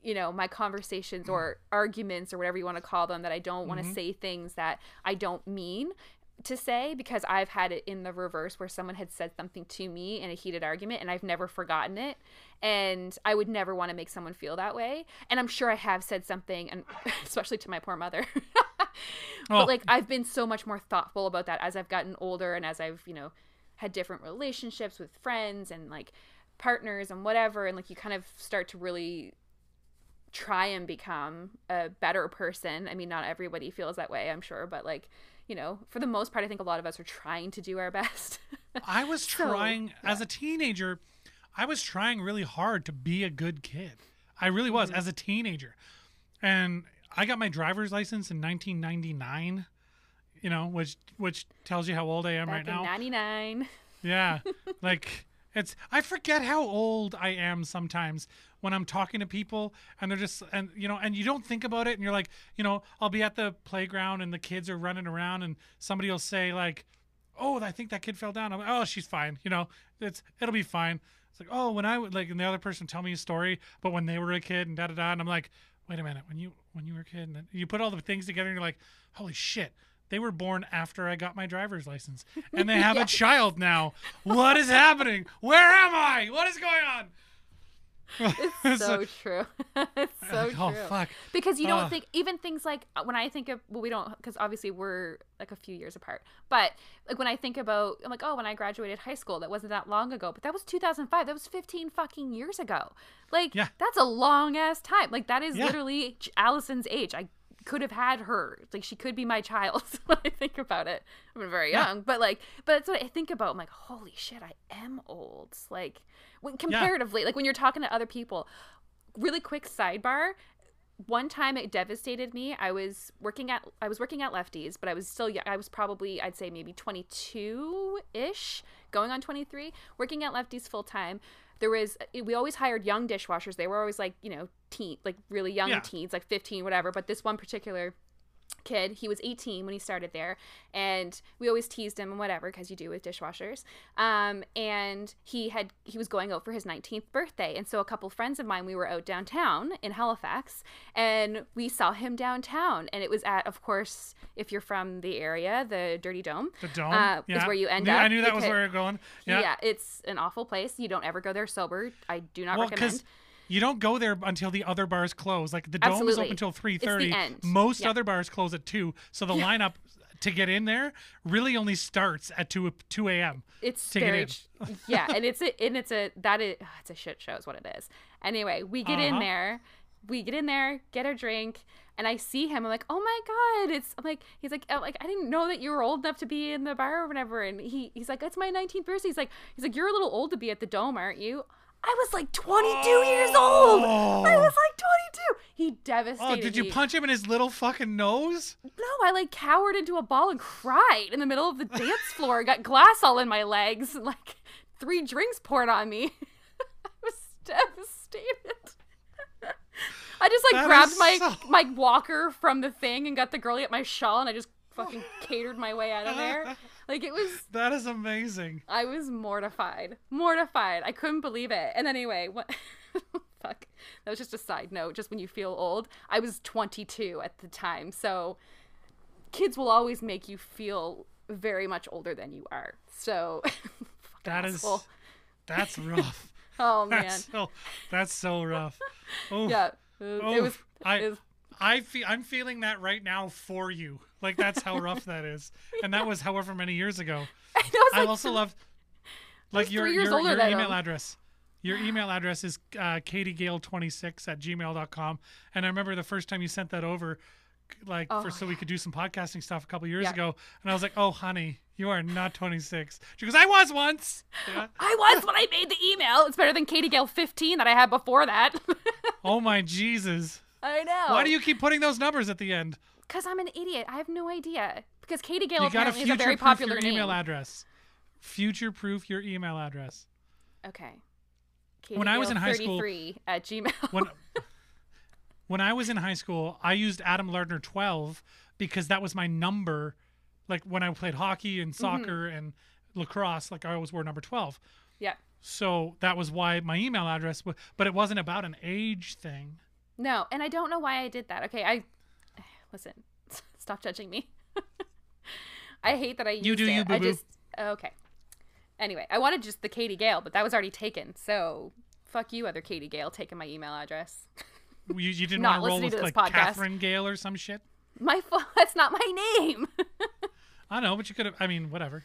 Speaker 2: you know my conversations or mm. arguments or whatever you want to call them that I don't want to mm-hmm. say things that I don't mean to say because I've had it in the reverse where someone had said something to me in a heated argument and I've never forgotten it and I would never want to make someone feel that way and I'm sure I have said something and especially to my poor mother
Speaker 3: Oh.
Speaker 2: but like I've been so much more thoughtful about that as I've gotten older and as I've you know had different relationships with friends and like partners and whatever and like you kind of start to really try and become a better person. I mean, not everybody feels that way, I'm sure, but like, you know, for the most part, I think a lot of us are trying to do our best.
Speaker 3: I was
Speaker 2: So,
Speaker 3: trying as a teenager. I was trying really hard to be a good kid. I really was
Speaker 2: Mm-hmm.
Speaker 3: as a teenager, and I got my driver's license in 1999. You know, which which tells you how old I am
Speaker 2: Back
Speaker 3: right now.
Speaker 2: 99.
Speaker 3: Yeah. like it's I forget how old I am sometimes when I'm talking to people and they're just and you know and you don't think about it and you're like, you know, I'll be at the playground and the kids are running around and somebody will say like, "Oh, I think that kid fell down." I'm like, "Oh, she's fine." You know, it's it'll be fine. It's like, "Oh, when I would like and the other person tell me a story, but when they were a kid and da da da." And I'm like, "Wait a minute. When you when you were a kid and then you put all the things together and you're like, "Holy shit." They were born after I got my driver's license, and they have a child now. What is happening? Where am I? What is going on?
Speaker 2: It's so true. it's so
Speaker 3: like, oh fuck!
Speaker 2: Because you don't
Speaker 3: Ugh.
Speaker 2: think even things like uh, when I think of well we don't because obviously we're like a few years apart. But like when I think about I'm like oh when I graduated high school that wasn't that long ago. But that was 2005. That was 15 fucking years ago. Like
Speaker 3: Yeah.
Speaker 2: that's a long ass time. Like that is
Speaker 3: Yeah.
Speaker 2: literally Allison's age. I could have had her. Like she could be my child when I think about it. I'm very
Speaker 3: Yeah.
Speaker 2: young, but like but it's what I think about. I'm like holy shit, I am old. Like when comparatively, like when you're talking to other people. Really quick sidebar one time it devastated me i was working at i was working at Lefty's but i was still young i was probably i'd say maybe 22-ish going on 23 working at Lefty's full time there was eh, we always hired young dishwashers they were always like you know teen like really young
Speaker 3: Yeah.
Speaker 2: teens like 15 whatever but this one particular kid he was 18 when he started there and we always teased him and whatever because you do with dishwashers um, and he had he was going out for his 19th birthday and so a couple friends of mine we were out downtown in halifax and we saw him downtown and it was at of course if you're from the area the dirty dome
Speaker 3: The dome
Speaker 2: uh,
Speaker 3: yeah.
Speaker 2: is where you end
Speaker 3: Knew-
Speaker 2: up
Speaker 3: I knew that was where you're going. Yeah.
Speaker 2: yeah. it's an awful place you don't ever go there sober i do not
Speaker 3: well,
Speaker 2: recommend
Speaker 3: because you don't go there until the other bars close. Like the dome is open until three thirty. Most
Speaker 2: Yeah.
Speaker 3: other bars close at two, so the lineup to get in there really only starts at two two a.m.
Speaker 2: it's
Speaker 3: to get
Speaker 2: very
Speaker 3: in.
Speaker 2: yeah and it's a and it's a that is it's a shit show is what it is anyway we get in
Speaker 3: Uh-huh.
Speaker 2: there we get in there get a drink and i see him i'm like oh my god it's I'm like he's like I'm like i didn't know that you were old enough to be in the bar or whatever and he he's like it's my 19th birthday he's like he's like you're a little old to be at the dome aren't you I was like 22 years old. I was like 22. He devastated
Speaker 3: Oh, did you
Speaker 2: me.
Speaker 3: punch him in his little fucking nose?
Speaker 2: No, I like cowered into a ball and cried in the middle of the dance floor. Got glass all in my legs and like three drinks poured on me. I was devastated. I just like
Speaker 3: That
Speaker 2: grabbed my
Speaker 3: so-
Speaker 2: my walker from the thing and got the girlie at my shawl and I just fucking catered my way out of there. Like it was
Speaker 3: That is amazing.
Speaker 2: I was mortified. Mortified. I couldn't believe it. And anyway, what fuck. That was just a side note, just when you feel old. I was 22 at the time. So kids will always make you feel very much older than you are. So
Speaker 3: That is
Speaker 2: asshole.
Speaker 3: that's rough.
Speaker 2: Oh man.
Speaker 3: That's so that's so rough. Oh,
Speaker 2: yeah. It,
Speaker 3: oh,
Speaker 2: it was
Speaker 3: I
Speaker 2: it was-
Speaker 3: I feel I'm feeling that right now for you. Like that's how rough that is, and that was however many years ago.
Speaker 2: I, it's
Speaker 3: I also love like your your, your email address. Your email address is uh, katiegale26 at gmail.com. And I remember the first time you sent that over, like
Speaker 2: Oh,
Speaker 3: for so we could do some podcasting stuff a couple years
Speaker 2: Yeah.
Speaker 3: ago. And I was like, oh, honey, you are not 26. She goes, I was once. Yeah.
Speaker 2: I was when I made the email. It's better than Katie Gale 15 that I had before that.
Speaker 3: oh, my Jesus.
Speaker 2: I know.
Speaker 3: Why do you keep putting those numbers at the end?
Speaker 2: Because I'm an idiot. I have no idea. Because Katie Gale
Speaker 3: you got to
Speaker 2: apparently is a
Speaker 3: future
Speaker 2: very
Speaker 3: proof
Speaker 2: popular
Speaker 3: your
Speaker 2: name.
Speaker 3: email address. Future proof your email address.
Speaker 2: Okay.
Speaker 3: When I was in high school-
Speaker 2: 33 at Gmail.
Speaker 3: when when I was in high school, I used Adam Lardner 12 because that was my number. Like when I played hockey and mm-hmm. soccer and lacrosse, like I always wore number 12.
Speaker 2: yeah.
Speaker 3: So that was why my email address was, but it wasn't about an age thing.
Speaker 2: No, and I don't know why I did that. Okay, I listen. Stop judging me. I hate that I used
Speaker 3: You do
Speaker 2: it.
Speaker 3: you,
Speaker 2: I
Speaker 3: boo-boo.
Speaker 2: just oh, okay. Anyway, I wanted just the Katie Gale, but that was already taken. So fuck you, other Katie Gale, taking my email address.
Speaker 3: You, you didn't
Speaker 2: Not
Speaker 3: want to roll with
Speaker 2: to
Speaker 3: like
Speaker 2: this podcast.
Speaker 3: Catherine Gale or some shit.
Speaker 2: My. That's not my name.
Speaker 3: I know, but you could have. I mean, whatever.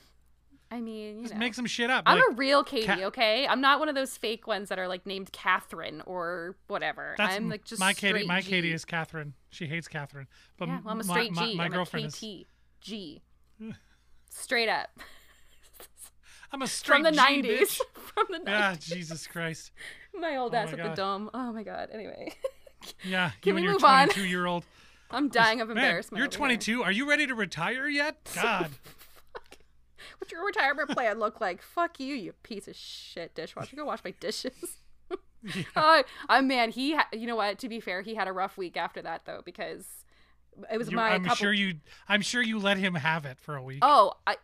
Speaker 2: I mean, you
Speaker 3: Just
Speaker 2: know.
Speaker 3: make some shit up.
Speaker 2: I'm
Speaker 3: like,
Speaker 2: a real Katie,
Speaker 3: Ca-
Speaker 2: okay? I'm not one of those fake ones that are like named Catherine or whatever.
Speaker 3: that's
Speaker 2: I'm like just
Speaker 3: my Katie. My
Speaker 2: G.
Speaker 3: Katie is Catherine. She hates Catherine. But
Speaker 2: Yeah, well, I'm a
Speaker 3: my-
Speaker 2: straight
Speaker 3: my,
Speaker 2: G.
Speaker 3: My,
Speaker 2: I'm
Speaker 3: girlfriend
Speaker 2: a
Speaker 3: is.
Speaker 2: G. Straight up.
Speaker 3: I'm a straight
Speaker 2: From the
Speaker 3: G,
Speaker 2: 90s.
Speaker 3: bitch.
Speaker 2: From the 90s.
Speaker 3: Yeah, Jesus Christ.
Speaker 2: My old
Speaker 3: Oh
Speaker 2: ass
Speaker 3: my
Speaker 2: at
Speaker 3: God.
Speaker 2: the dome. Oh my god. Anyway,
Speaker 3: Yeah,
Speaker 2: Can
Speaker 3: you
Speaker 2: we move on?
Speaker 3: 22 year old.
Speaker 2: I'm dying of
Speaker 3: Man,
Speaker 2: embarrassment.
Speaker 3: you're
Speaker 2: over here.
Speaker 3: 22. Are you ready to retire yet? God.
Speaker 2: What's your retirement plan look like? Fuck you, you piece of shit dishwasher. Go wash my dishes. Oh, uh, man, he. Ha- you know what? To be fair, he had a rough week after that though because it was
Speaker 3: You-
Speaker 2: my.
Speaker 3: I'm
Speaker 2: couple-
Speaker 3: sure you. I'm sure you let him have it for a week.
Speaker 2: Oh, I.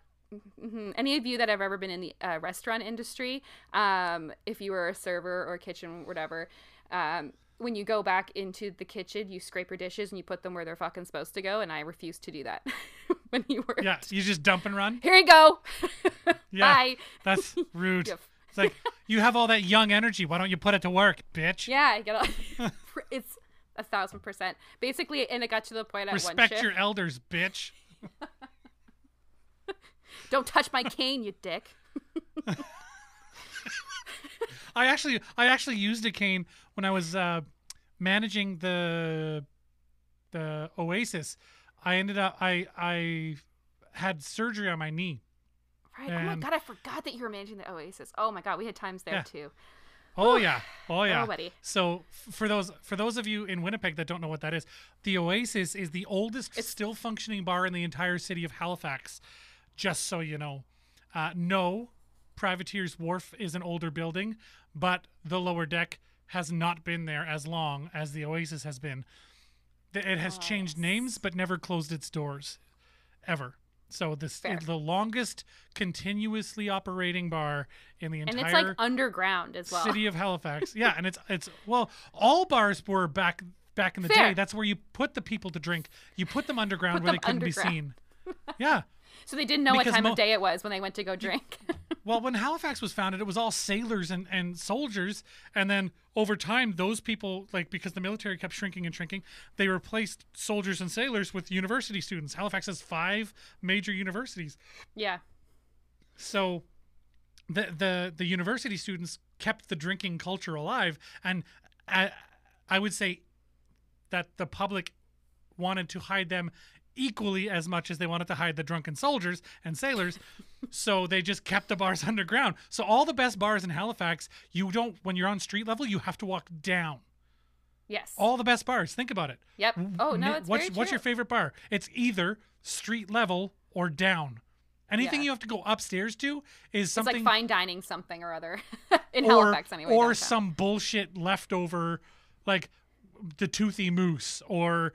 Speaker 2: mhm. Any of you that have ever been in the uh, restaurant industry, um, if you were a server or kitchen, whatever, um, when you go back into the kitchen, you scrape your dishes and you put them where they're fucking supposed to go. And I refuse to do that when you were.
Speaker 3: Yeah, you just dump and run.
Speaker 2: Here you go.
Speaker 3: Yeah,
Speaker 2: Bye.
Speaker 3: that's rude.
Speaker 2: Yeah.
Speaker 3: It's like you have all that young energy. Why don't you put it to work, bitch?
Speaker 2: Yeah, I get it. it's a thousand percent. Basically, and it got to the point at one
Speaker 3: Respect
Speaker 2: shift.
Speaker 3: your elders, bitch.
Speaker 2: Don't touch my cane, you dick.
Speaker 3: I actually, I actually used a cane when I was uh, managing the the Oasis. I ended up, I, I had surgery on my knee.
Speaker 2: Right. oh my god, I forgot that you were managing the Oasis. Oh my god, we had times there
Speaker 3: Yeah.
Speaker 2: too.
Speaker 3: Oh yeah, oh yeah.
Speaker 2: Oh, buddy.
Speaker 3: So f- for those for those of you in Winnipeg that don't know what that is, the Oasis is the oldest still functioning bar in the entire city of Halifax. Just so you know, uh, no, Privateer's Wharf is an older building, but the lower deck has not been there as long as the Oasis has been. It has changed names, but never closed its doors, ever. So this
Speaker 2: Fair.
Speaker 3: is the longest continuously operating bar in the
Speaker 2: And
Speaker 3: entire
Speaker 2: it's like underground as well.
Speaker 3: city of Halifax. Yeah, and it's it's well, all bars were back back in the
Speaker 2: Fair.
Speaker 3: day. That's where you put the people to drink. You put them underground
Speaker 2: Put
Speaker 3: where they couldn't be seen. Yeah.
Speaker 2: So they didn't know what time
Speaker 3: mo-
Speaker 2: of day it was when they went to go drink.
Speaker 3: Well, when Halifax was founded, it was all sailors and, and soldiers, and then over time, those people, like because the military kept shrinking and shrinking, they replaced soldiers and sailors with university students. Halifax has five major universities.
Speaker 2: yeah.
Speaker 3: so the the the university students kept the drinking culture alive and I, I would say that the public wanted to hide them equally as much as they wanted to hide the drunken soldiers and sailors so they just kept the bars underground so all the best bars in Halifax you don't when you're on street level you have to walk down
Speaker 2: Yes.
Speaker 3: all the best bars think about it
Speaker 2: Yep. Oh no, it's
Speaker 3: what's what's your favorite bar? It's either street level or down. Anything
Speaker 2: Yeah.
Speaker 3: you have to go upstairs to is
Speaker 2: It's
Speaker 3: something
Speaker 2: like fine dining something or other in
Speaker 3: or,
Speaker 2: Halifax anyway.
Speaker 3: or
Speaker 2: downtown.
Speaker 3: some bullshit leftover like the toothy moose or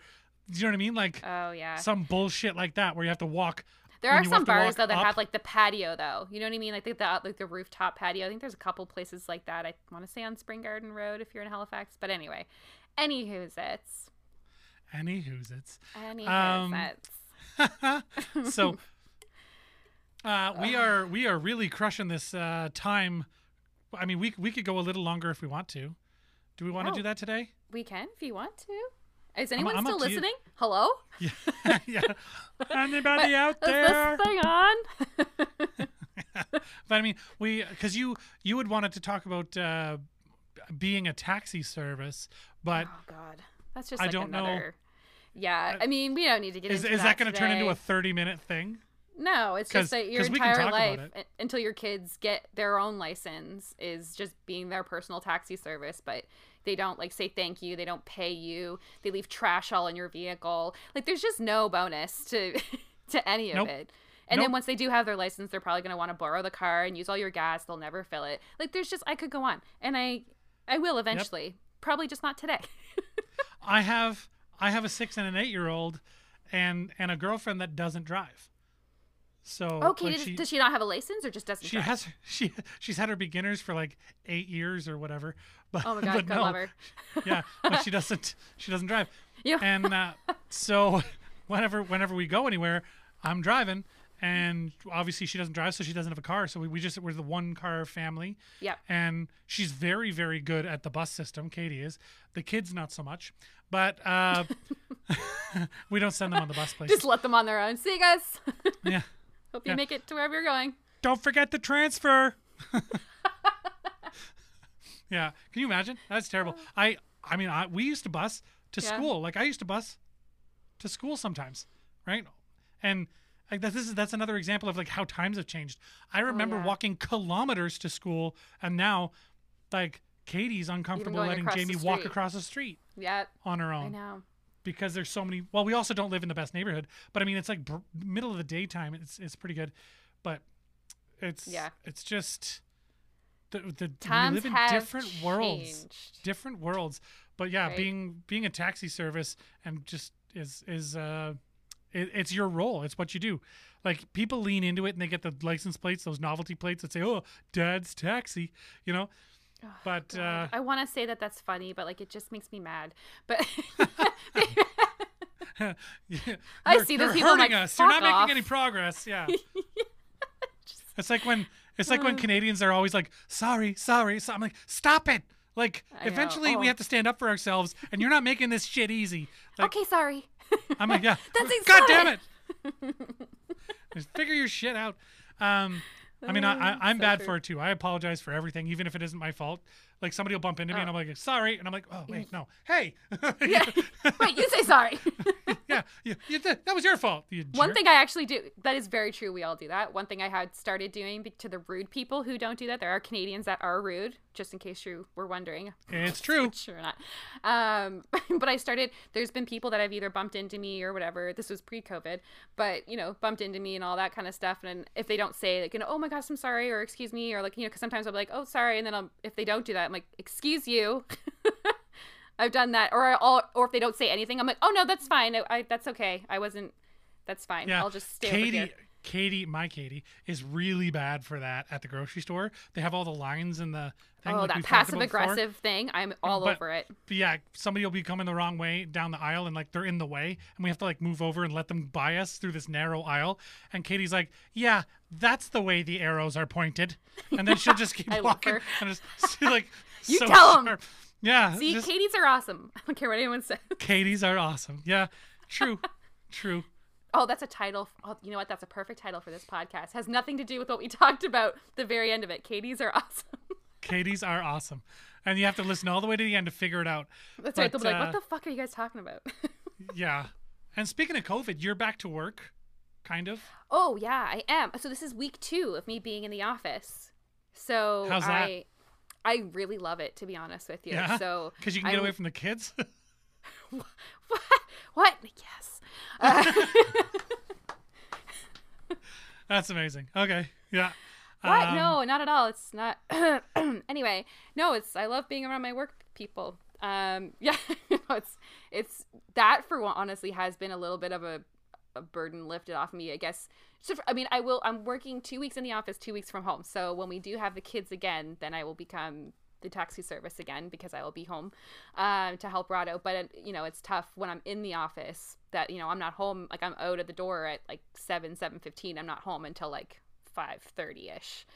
Speaker 3: you know what I mean? Like
Speaker 2: Oh yeah.
Speaker 3: some bullshit like that where you have to walk
Speaker 2: There are some bars though that
Speaker 3: up.
Speaker 2: have like the patio though. You know what I mean? Like the, the like the rooftop patio. I think there's a couple places like that. I want to say on Spring Garden Road if you're in Halifax. But anyway, anywho's it's
Speaker 3: Anywho's it's
Speaker 2: anywho's
Speaker 3: Um,
Speaker 2: it's.
Speaker 3: so uh, we are we are really crushing this uh, time. I mean, we we could go a little longer if we want to. Do we want to
Speaker 2: Oh.
Speaker 3: do that today?
Speaker 2: We can if you want to. Is anyone
Speaker 3: I'm
Speaker 2: still
Speaker 3: you.
Speaker 2: listening? Hello?
Speaker 3: Yeah, yeah. Anybody out
Speaker 2: Is
Speaker 3: there?
Speaker 2: this thing on?
Speaker 3: but I mean, we because you you would wanted to talk about uh, being a taxi service, but
Speaker 2: oh God, that's just
Speaker 3: I
Speaker 2: like
Speaker 3: don't know.
Speaker 2: another. Yeah, I mean, we don't need to get
Speaker 3: is
Speaker 2: into
Speaker 3: is that going to turn into a thirty minute thing?
Speaker 2: No, it's just that your
Speaker 3: 'cause we can
Speaker 2: entire life uh, until your kids get their own license is just being their personal taxi service, but they don't like say thank you, they don't pay you, they leave trash all in your vehicle. Like there's just no bonus to to any of
Speaker 3: Nope.
Speaker 2: it. And
Speaker 3: Nope.
Speaker 2: then once they do have their license, they're probably going to want to borrow the car and use all your gas. They'll never fill it. Like there's just I could go on. And I I will eventually. Probably just not today.
Speaker 3: I have I have a six and an eight year old, and and a girlfriend that doesn't drive. So
Speaker 2: Okay,
Speaker 3: like,
Speaker 2: does,
Speaker 3: she,
Speaker 2: does she not have a license or just doesn't?
Speaker 3: she
Speaker 2: drive?
Speaker 3: has she she's had her beginners for like eight years or whatever. But
Speaker 2: Oh my god,
Speaker 3: but no,
Speaker 2: love her.
Speaker 3: yeah, but she doesn't she doesn't drive.
Speaker 2: Yeah.
Speaker 3: And uh, so whenever whenever we go anywhere, I'm driving. And obviously she doesn't drive, so she doesn't have a car. So we, we just we're the one car family.
Speaker 2: Yep.
Speaker 3: And she's very very good at the bus system. Katie is. The kids not so much, but uh, we don't send them on the bus places.
Speaker 2: Just let them on their own. See you guys.
Speaker 3: yeah.
Speaker 2: Hope you
Speaker 3: Yeah.
Speaker 2: make it to wherever you're going.
Speaker 3: Don't forget the transfer. yeah. Can you imagine? That's terrible. Oh. I I mean, I we used to bus to
Speaker 2: Yeah.
Speaker 3: school. Like I used to bus to school sometimes, right? And like that, this is that's another example of like how times have changed. I oh, remember
Speaker 2: Oh, yeah.
Speaker 3: walking kilometers to school, and now, like Katie's uncomfortable letting Jamie walk across the street
Speaker 2: Yeah,
Speaker 3: on her own.
Speaker 2: I know.
Speaker 3: Because there's so many. Well, we also don't live in the best neighborhood, but I mean, it's like br- middle of the daytime. It's it's pretty good, but it's
Speaker 2: Yeah.
Speaker 3: it's just the the
Speaker 2: Times
Speaker 3: we live in different worlds, different worlds. But yeah,
Speaker 2: Right.
Speaker 3: being being a taxi service and just is is uh, it, it's your role. It's what you do. Like people lean into it and they get the license plates, those novelty plates that say, "Oh, Dad's taxi," you know. But uh,
Speaker 2: I want to say that that's funny, but like it just makes me mad. But
Speaker 3: Yeah.
Speaker 2: I see those people,
Speaker 3: hurting
Speaker 2: like,
Speaker 3: us. You're not
Speaker 2: "Fuck
Speaker 3: making any progress. Yeah. it's like when it's like when Canadians are always like, "Sorry, sorry." So I'm like, "Stop it!" Like
Speaker 2: I
Speaker 3: eventually we
Speaker 2: Oh.
Speaker 3: have to stand up for ourselves, and you're not making this shit easy. Like,
Speaker 2: okay, sorry.
Speaker 3: I'm like, yeah.
Speaker 2: That's
Speaker 3: God damn it! Just figure your shit out. Um, I mean, I, I, I'm
Speaker 2: so
Speaker 3: bad
Speaker 2: true.
Speaker 3: for it too. I apologize for everything, even if it isn't my fault. Like somebody will bump into me, and I'm like, "Sorry," and I'm like, "Oh wait, no, hey,
Speaker 2: Yeah. Wait, you say sorry.
Speaker 3: yeah, you, you, that was your fault." You
Speaker 2: One thing I actually do that is very true. We all do that. One thing I had started doing to the rude people who don't do that. There are Canadians that are rude, just in case you were wondering.
Speaker 3: it's true.
Speaker 2: Sure not. Um, but I started. There's been people that have either bumped into me or whatever. This was pre-COVID, but you know, bumped into me and all that kind of stuff. And if they don't say like, you know, oh my gosh, I'm sorry, or excuse me, or like, you know, because sometimes I'll be like, oh, sorry, and then I'll, if they don't do that, I'm like, excuse you. I've done that, or I'll, or if they don't say anything, I'm like, oh no, that's fine. I, I that's okay. I wasn't. That's fine.
Speaker 3: Yeah,
Speaker 2: I'll just stay over
Speaker 3: Katie,
Speaker 2: here.
Speaker 3: Katie, my Katie is really bad for that at the grocery store. They have all the lines in the thing.
Speaker 2: Oh,
Speaker 3: like
Speaker 2: that passive
Speaker 3: before.
Speaker 2: aggressive thing. I'm all
Speaker 3: But-
Speaker 2: over it.
Speaker 3: Yeah, somebody will be coming the wrong way down the aisle, and like they're in the way, and we have to like move over and let them by us through this narrow aisle. And Katie's like, "Yeah, that's the way the arrows are pointed," and then she'll just keep walking
Speaker 2: her.
Speaker 3: and just see, like
Speaker 2: You
Speaker 3: so
Speaker 2: tell 'em.
Speaker 3: sharp. Yeah,
Speaker 2: See,
Speaker 3: just-
Speaker 2: Katie's are awesome. I don't care what anyone says.
Speaker 3: Katie's are awesome. Yeah, true, true.
Speaker 2: Oh, that's a title. Oh, you know what? That's a perfect title for this podcast. Has nothing to do with what we talked about. The very end of it. Katie's are awesome.
Speaker 3: Katie's are awesome, and you have to listen all the way to the end to figure it out.
Speaker 2: That's right. They'll be like,
Speaker 3: uh,
Speaker 2: "What the fuck are you guys talking about?"
Speaker 3: Yeah. And speaking of COVID, you're back to work, kind of.
Speaker 2: oh yeah, I am. So this is week two of me being in the office. So
Speaker 3: How's that?
Speaker 2: I, I really love it to be honest with you.
Speaker 3: Yeah.
Speaker 2: So
Speaker 3: Because you can get
Speaker 2: I'm-
Speaker 3: away from the kids.
Speaker 2: What? What? Yes. Uh,
Speaker 3: That's amazing. Okay. Yeah.
Speaker 2: What?
Speaker 3: Um,
Speaker 2: no, not at all. It's not. anyway, no, it's. I love being around my work people. Um, yeah, it's it's that for one. Honestly, has been a little bit of a, a burden lifted off me. I guess. So I mean, I will. I'm working two weeks in the office, two weeks from home. So when we do have the kids again, then I will become the taxi service again because I will be home um, to help Rado. But it, you know, it's tough when I'm in the office that you know I'm not home. Like I'm out at the door at like seven, seven fifteen. I'm not home until like five thirty ish.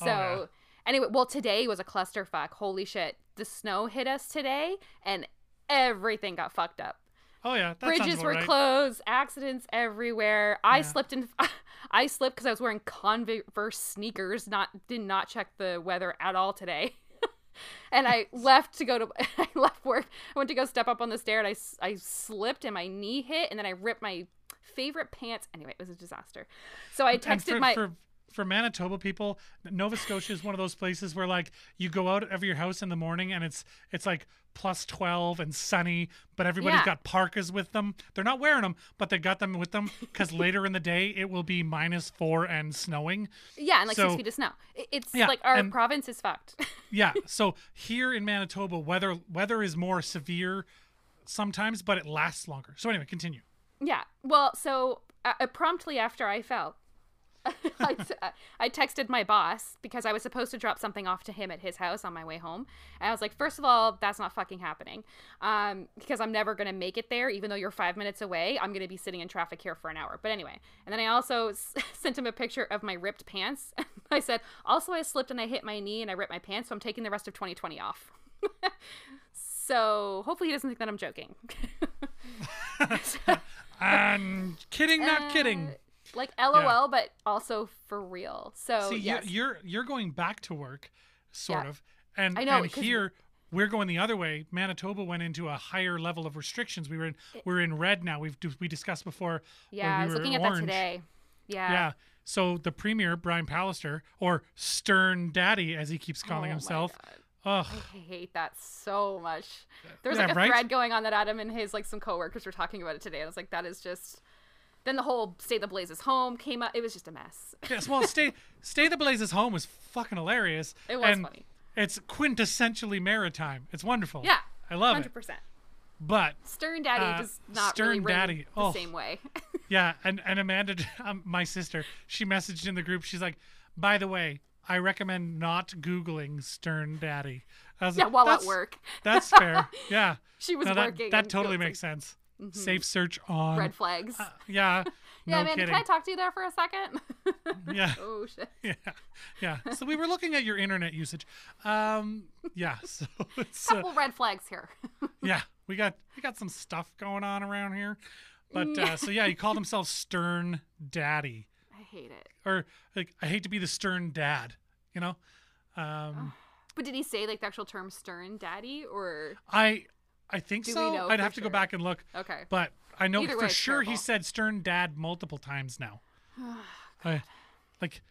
Speaker 2: Oh, so.
Speaker 3: Oh, yeah.
Speaker 2: Anyway, well, today was a clusterfuck. Holy shit. The snow hit us today and everything got fucked up.
Speaker 3: Oh yeah.
Speaker 2: Bridges were
Speaker 3: right.
Speaker 2: accidents accidents everywhere. I
Speaker 3: Yeah.
Speaker 2: slipped in I slipped because I was wearing Converse sneakers, not did not check the weather at all today. and I left to go to I left work. I went to go step up on the stair and I I slipped and my knee hit and then I ripped my favorite pants. Anyway, it was a disaster. So I texted
Speaker 3: for,
Speaker 2: my
Speaker 3: for for Manitoba people, Nova Scotia is one of those places where like you go out of your house in the morning and it's it's like plus 12 and sunny, but everybody's
Speaker 2: Yeah.
Speaker 3: got parkas with them. They're not wearing them, but they got them with them because later in the day it will be minus four and snowing.
Speaker 2: Yeah, and like
Speaker 3: So-
Speaker 2: six feet of snow. It's
Speaker 3: Yeah,
Speaker 2: like our
Speaker 3: and-
Speaker 2: province is fucked.
Speaker 3: Yeah. So here in Manitoba, weather weather is more severe sometimes, but it lasts longer. So anyway, continue.
Speaker 2: yeah. Well, so uh, uh, promptly after I fell, I, t- uh, I texted my boss because I was supposed to drop something off to him at his house on my way home. And I was like, first of all, that's not fucking happening. Um, because I'm never going to make it there, even though you're five minutes away. I'm going to be sitting in traffic here for an hour. But anyway. And then I also s- sent him a picture of my ripped pants. I said, also, I slipped and I hit my knee and I ripped my pants. So I'm taking the rest of 2020 off. so hopefully he doesn't think that I'm joking.
Speaker 3: I'm kidding, not kidding.
Speaker 2: Like LOL, but also for real. So
Speaker 3: See,
Speaker 2: yes.
Speaker 3: you, you're you're going back to work, sort
Speaker 2: Yeah.
Speaker 3: of, and
Speaker 2: I know,
Speaker 3: and here we're going the other way. Manitoba went into a higher level of restrictions. We were in we're in red now. We've we discussed before.
Speaker 2: yeah,
Speaker 3: we
Speaker 2: I was
Speaker 3: were
Speaker 2: looking at
Speaker 3: orange.
Speaker 2: that today. Yeah.
Speaker 3: Yeah. So the premier Brian Pallister, or Stern Daddy as he keeps oh calling
Speaker 2: Oh
Speaker 3: himself. Ugh.
Speaker 2: I hate that so much. There was
Speaker 3: Yeah,
Speaker 2: like a
Speaker 3: right?
Speaker 2: thread going on that Adam and his like some coworkers were talking about it today. And I was like, that is just. Then the whole "Stay the Blazes Home" came up. It was just a mess.
Speaker 3: Yes. Well, stay stay the blazes home was fucking hilarious.
Speaker 2: It was
Speaker 3: and
Speaker 2: funny.
Speaker 3: It's quintessentially maritime. It's wonderful.
Speaker 2: Yeah,
Speaker 3: I love
Speaker 2: hundred
Speaker 3: it.
Speaker 2: percent.
Speaker 3: But
Speaker 2: Stern Daddy
Speaker 3: Uh,
Speaker 2: does not
Speaker 3: Stern
Speaker 2: really ring
Speaker 3: Daddy,
Speaker 2: the
Speaker 3: oh.
Speaker 2: same way.
Speaker 3: Yeah, and and Amanda, um, my sister, she messaged in the group. She's like, "By the way, I recommend not googling Stern Daddy."
Speaker 2: Yeah,
Speaker 3: like,
Speaker 2: while at
Speaker 3: "That's-
Speaker 2: work,
Speaker 3: That's fair. Yeah,
Speaker 2: she was
Speaker 3: No, that,
Speaker 2: working.
Speaker 3: that totally
Speaker 2: it was,
Speaker 3: makes sense. Safe search on.
Speaker 2: Red flags.
Speaker 3: Yeah.
Speaker 2: yeah,
Speaker 3: no
Speaker 2: Amanda,
Speaker 3: kidding.
Speaker 2: can I talk to you there for a second?
Speaker 3: Yeah.
Speaker 2: oh shit.
Speaker 3: Yeah, yeah. So we were looking at your internet usage. Um, yeah. So it's uh,
Speaker 2: Couple red flags here.
Speaker 3: yeah, we got we got some stuff going on around here. But uh, so yeah, he called himself Stern Daddy,
Speaker 2: I hate it.
Speaker 3: or like I hate to be the Stern Dad, you know. Um,
Speaker 2: But did he say like the actual term "stern daddy" or
Speaker 3: I I think
Speaker 2: Do
Speaker 3: so. I'd have to go back and look,
Speaker 2: okay?
Speaker 3: but I know
Speaker 2: Either
Speaker 3: for
Speaker 2: way,
Speaker 3: sure he said Stern Dad multiple times now. I, like,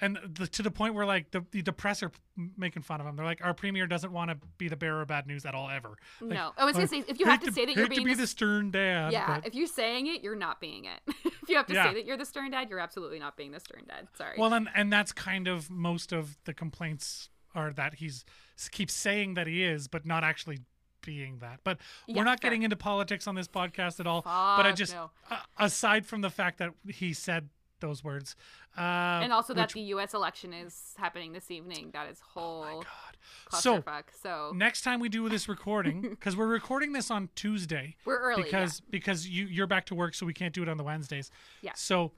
Speaker 3: and the, to the point where like the the press are making fun of him. They're like, our premier doesn't want to be the bearer of bad news at all ever. Like,
Speaker 2: No. I was gonna say, if you have to say that you're
Speaker 3: hate to be
Speaker 2: the
Speaker 3: the Stern Dad.
Speaker 2: yeah,
Speaker 3: but-
Speaker 2: if you're saying it, you're not being it. if you have to
Speaker 3: Yeah.
Speaker 2: say that you're the stern dad, you're absolutely not being the stern dad. Sorry.
Speaker 3: Well, and and that's kind of most of the complaints are that he's keeps saying that he is, but not actually being that. But
Speaker 2: Yeah,
Speaker 3: we're not
Speaker 2: fair.
Speaker 3: getting into politics on this podcast at all. but I just,
Speaker 2: no.
Speaker 3: uh, aside from the fact that he said those words, uh,
Speaker 2: and also that
Speaker 3: which-
Speaker 2: the U.S. election is happening this evening. That is whole
Speaker 3: God. So
Speaker 2: clusterfuck. So,
Speaker 3: next time we do this recording, because we're recording this on Tuesday,
Speaker 2: we're early. yeah.
Speaker 3: because because you you're back to work, so we can't do it on the Wednesdays.
Speaker 2: Yeah.
Speaker 3: So,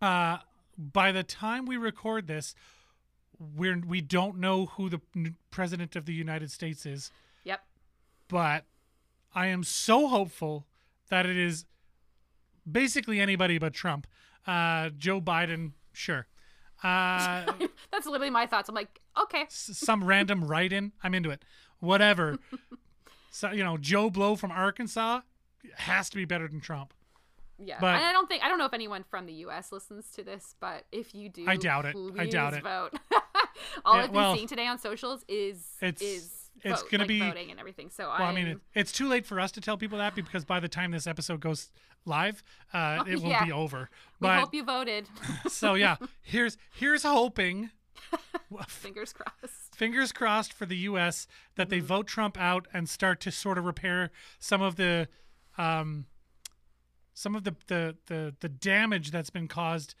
Speaker 3: uh, by the time we record this, we're we don't know who the president of the United States is. But I am so hopeful that it is basically anybody but Trump. Uh, Joe Biden, sure. Uh,
Speaker 2: That's literally my thoughts. I'm like, okay.
Speaker 3: some random write-in, I'm into it. Whatever. so you know, Joe Blow from Arkansas has to be better than Trump.
Speaker 2: Yeah.
Speaker 3: But-
Speaker 2: and I don't think I don't know if anyone from the U.S. listens to this, but if you do,
Speaker 3: I doubt it. I doubt it.
Speaker 2: Vote. All
Speaker 3: Yeah,
Speaker 2: I've been
Speaker 3: well,
Speaker 2: seeing today on socials is
Speaker 3: it's-
Speaker 2: is
Speaker 3: it's
Speaker 2: vote,
Speaker 3: gonna
Speaker 2: like,
Speaker 3: be-
Speaker 2: voting and everything. So
Speaker 3: Well, I mean, it, it's too late for us to tell people that because by the time this episode goes live, uh, it will
Speaker 2: Oh, yeah.
Speaker 3: be over.
Speaker 2: we
Speaker 3: But
Speaker 2: hope you voted.
Speaker 3: so yeah, here's here's hoping.
Speaker 2: Fingers crossed.
Speaker 3: Fingers crossed for the U.S. that
Speaker 2: Mm-hmm.
Speaker 3: they vote Trump out and start to sort of repair some of the, um, some of the the the, the damage that's been caused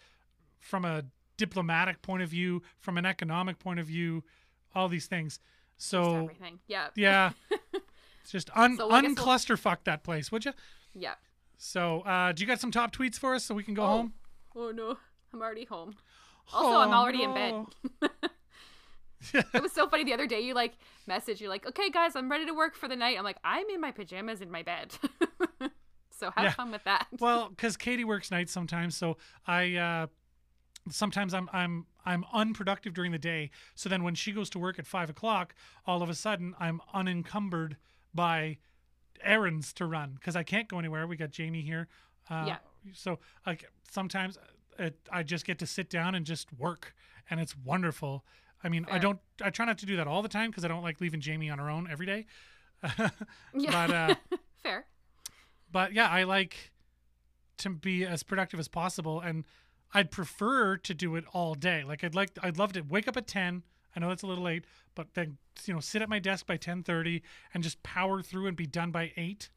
Speaker 3: from a diplomatic point of view, from an economic point of view, all these things.
Speaker 2: Just
Speaker 3: So
Speaker 2: everything. Yeah.
Speaker 3: yeah, it's just un
Speaker 2: So
Speaker 3: unclusterfuck that place, would you?
Speaker 2: Yeah.
Speaker 3: So, uh, do you got some top tweets for us so we can go
Speaker 2: Oh.
Speaker 3: home?
Speaker 2: Oh no, I'm already home. Also, I'm
Speaker 3: Oh,
Speaker 2: already in bed. It was so funny the other day. You like message. You're like, okay, guys, I'm ready to work for the night. I'm like, I'm in my pajamas in my bed. so have
Speaker 3: Yeah.
Speaker 2: fun with that.
Speaker 3: well, because Katie works nights sometimes, so I uh, sometimes I'm I'm I'm unproductive during the day. So then when she goes to work at five o'clock, all of a sudden I'm unencumbered by errands to run because I can't go anywhere. We got Jamie here. Uh,
Speaker 2: Yeah.
Speaker 3: So like sometimes it, I just get to sit down and just work, and it's wonderful. I mean, I don't. I try not to do that all the time because I don't like leaving Jamie on her own every day.
Speaker 2: Yeah.
Speaker 3: but uh,
Speaker 2: Fair.
Speaker 3: but yeah, I like to be as productive as possible, and I'd prefer to do it all day. Like I'd like, I'd love to wake up at ten. I know that's a little late, but then you know, sit at my desk by ten thirty and just power through and be done by eight.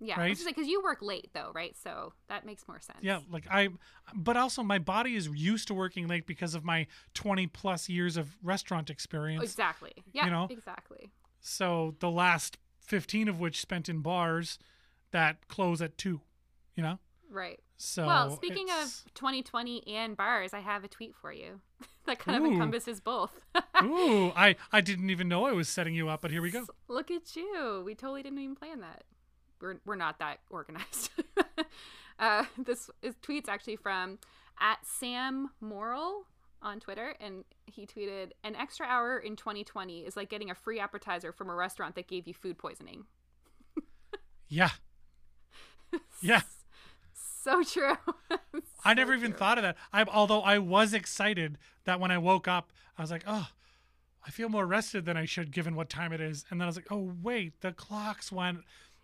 Speaker 2: Yeah.
Speaker 3: Right?
Speaker 2: Because you work late though, right? So that makes more sense.
Speaker 3: Yeah, like I, but also my body is used to working late because of my twenty plus years of restaurant experience.
Speaker 2: Exactly. Yeah.
Speaker 3: know?
Speaker 2: Exactly.
Speaker 3: So the last fifteen of which spent in bars that close at two. You know.
Speaker 2: Right.
Speaker 3: So
Speaker 2: well, speaking
Speaker 3: it's-
Speaker 2: of 2020 and bars, I have a tweet for you that kind of encompasses both.
Speaker 3: Ooh, I I didn't even know I was setting you up, but here we go.
Speaker 2: Look at you. We totally didn't even plan that. We're, we're not that organized. uh, this is tweet's actually from at Sam Morril on Twitter, and he tweeted, "An extra hour in 2020 is like getting a free appetizer from a restaurant that gave you food poisoning."
Speaker 3: Yeah. Yeah.
Speaker 2: So true.
Speaker 3: I never
Speaker 2: So
Speaker 3: even
Speaker 2: true.
Speaker 3: thought of that. I although I was excited that when I woke up, I was like, "Oh, I feel more rested than I should given what time it is." And then I was like, "Oh, wait, the clocks went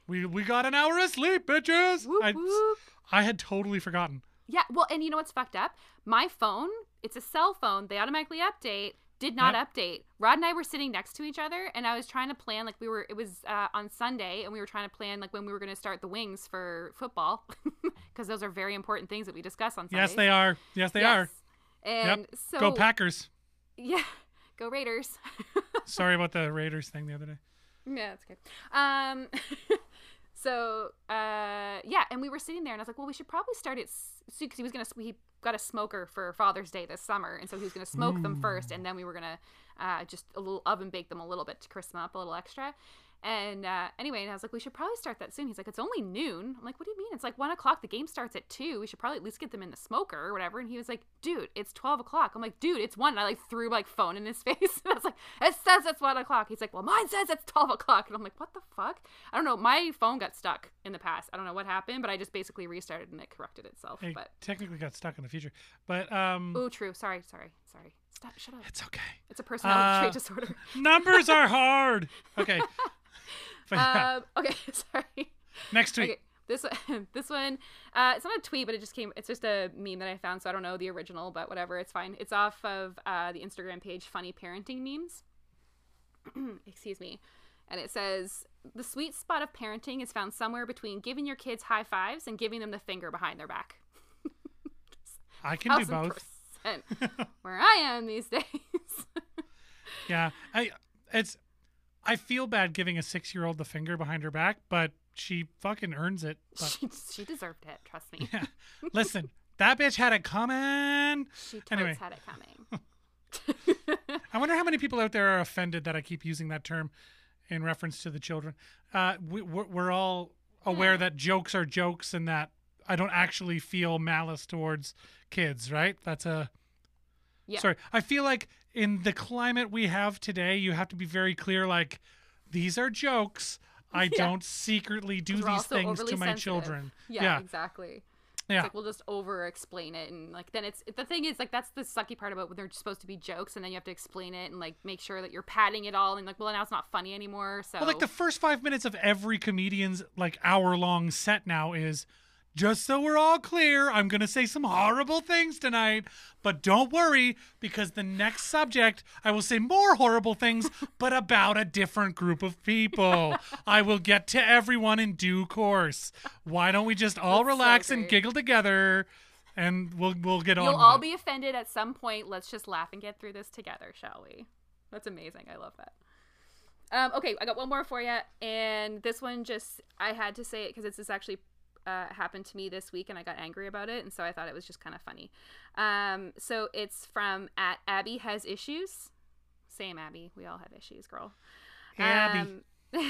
Speaker 3: we we got an hour of sleep, bitches."
Speaker 2: Whoop,
Speaker 3: I
Speaker 2: whoop.
Speaker 3: I had totally forgotten.
Speaker 2: Yeah, well, and you know what's fucked up? My phone, it's a cell phone. They automatically update. Did not
Speaker 3: Yep.
Speaker 2: update. Rod and I were sitting next to each other, and I was trying to plan like we were. It was uh, on Sunday, and we were trying to plan like when we were going to start the wings for football, because those are very important things that we discuss on Sundays.
Speaker 3: Yes, they are. Yes, they are.
Speaker 2: And
Speaker 3: Yep.
Speaker 2: so
Speaker 3: Go Packers.
Speaker 2: Yeah, go Raiders.
Speaker 3: Sorry about the Raiders thing the other day.
Speaker 2: Yeah, that's okay. Um, so uh, yeah, and we were sitting there, and I was like, well, we should probably start it soon because he was gonna he got a smoker for Father's Day this summer, and so he was gonna smoke them first, and then we were gonna uh, just a little oven bake them a little bit to crisp them up a little extra. And uh, anyway, and I was like, we should probably start that soon. He's like, it's only noon. I'm like, what do you mean? It's like one o'clock. The game starts at two. We should probably at least get them in the smoker or whatever. And he was like, dude, it's twelve o'clock. I'm like, dude, it's one. And I like threw like phone in his face. and I was like, it says it's one o'clock. He's like, well, mine says it's twelve o'clock. And I'm like, what the fuck? I don't know. My phone got stuck in the past. I don't know what happened, but I just basically restarted and it corrected itself.
Speaker 3: It
Speaker 2: But
Speaker 3: technically got stuck in the future, but um,
Speaker 2: oh, true. Sorry, sorry, sorry. Stop. Shut up.
Speaker 3: it's okay.
Speaker 2: It's a personality
Speaker 3: Uh,
Speaker 2: trait disorder.
Speaker 3: Numbers are hard. Okay.
Speaker 2: Um, okay, sorry.
Speaker 3: next tweet.
Speaker 2: Okay, this one, this one, uh, it's not a tweet, but it just came. It's just a meme that I found, so I don't know the original, but whatever, it's fine. It's off of uh, the Instagram page, Funny Parenting Memes. Excuse me, and it says the sweet spot of parenting is found somewhere between giving your kids high fives and giving them the finger behind their back.
Speaker 3: I can do both.
Speaker 2: Where I am these days.
Speaker 3: Yeah, I it's I feel bad giving a six year old the finger behind her back, but she fucking earns it.
Speaker 2: She, she deserved it. Trust me.
Speaker 3: yeah, listen, that bitch had it coming.
Speaker 2: She
Speaker 3: Anyway.
Speaker 2: had it coming.
Speaker 3: I wonder how many people out there are offended that I keep using that term in reference to the children. Uh, we, we're, we're all aware that jokes are jokes and that I don't actually feel malice towards kids, right? That's a.
Speaker 2: Yeah.
Speaker 3: Sorry. I feel like in the climate we have today, you have to be very clear like, these are jokes. I
Speaker 2: Yeah.
Speaker 3: don't secretly do these things to my
Speaker 2: sensitive.
Speaker 3: children.
Speaker 2: Yeah,
Speaker 3: Yeah.
Speaker 2: exactly.
Speaker 3: Yeah.
Speaker 2: It's like we'll just over explain it and like then it's the thing is like that's the sucky part about when they're supposed to be jokes and then you have to explain it and like make sure that you're padding it all and like well now it's not funny anymore so
Speaker 3: Well, like the first five minutes of every comedian's like hour long set now is just so we're all clear, I'm going to say some horrible things tonight, but don't worry because the next subject, I will say more horrible things, but about a different group of people. I will get to everyone in due course. Why don't we just all
Speaker 2: That's so
Speaker 3: relax and giggle together and we'll we'll get on.
Speaker 2: you'll all be offended at some point let's just laugh and get through this together shall we that's amazing i love that um, okay i got one more for you and this one just i had to say it because it's this actually uh, happened to me this week and i got angry about it and so i thought it was just kind of funny um, so it's from at abby has issues same abby we all have issues girl
Speaker 3: Abby.
Speaker 2: Um,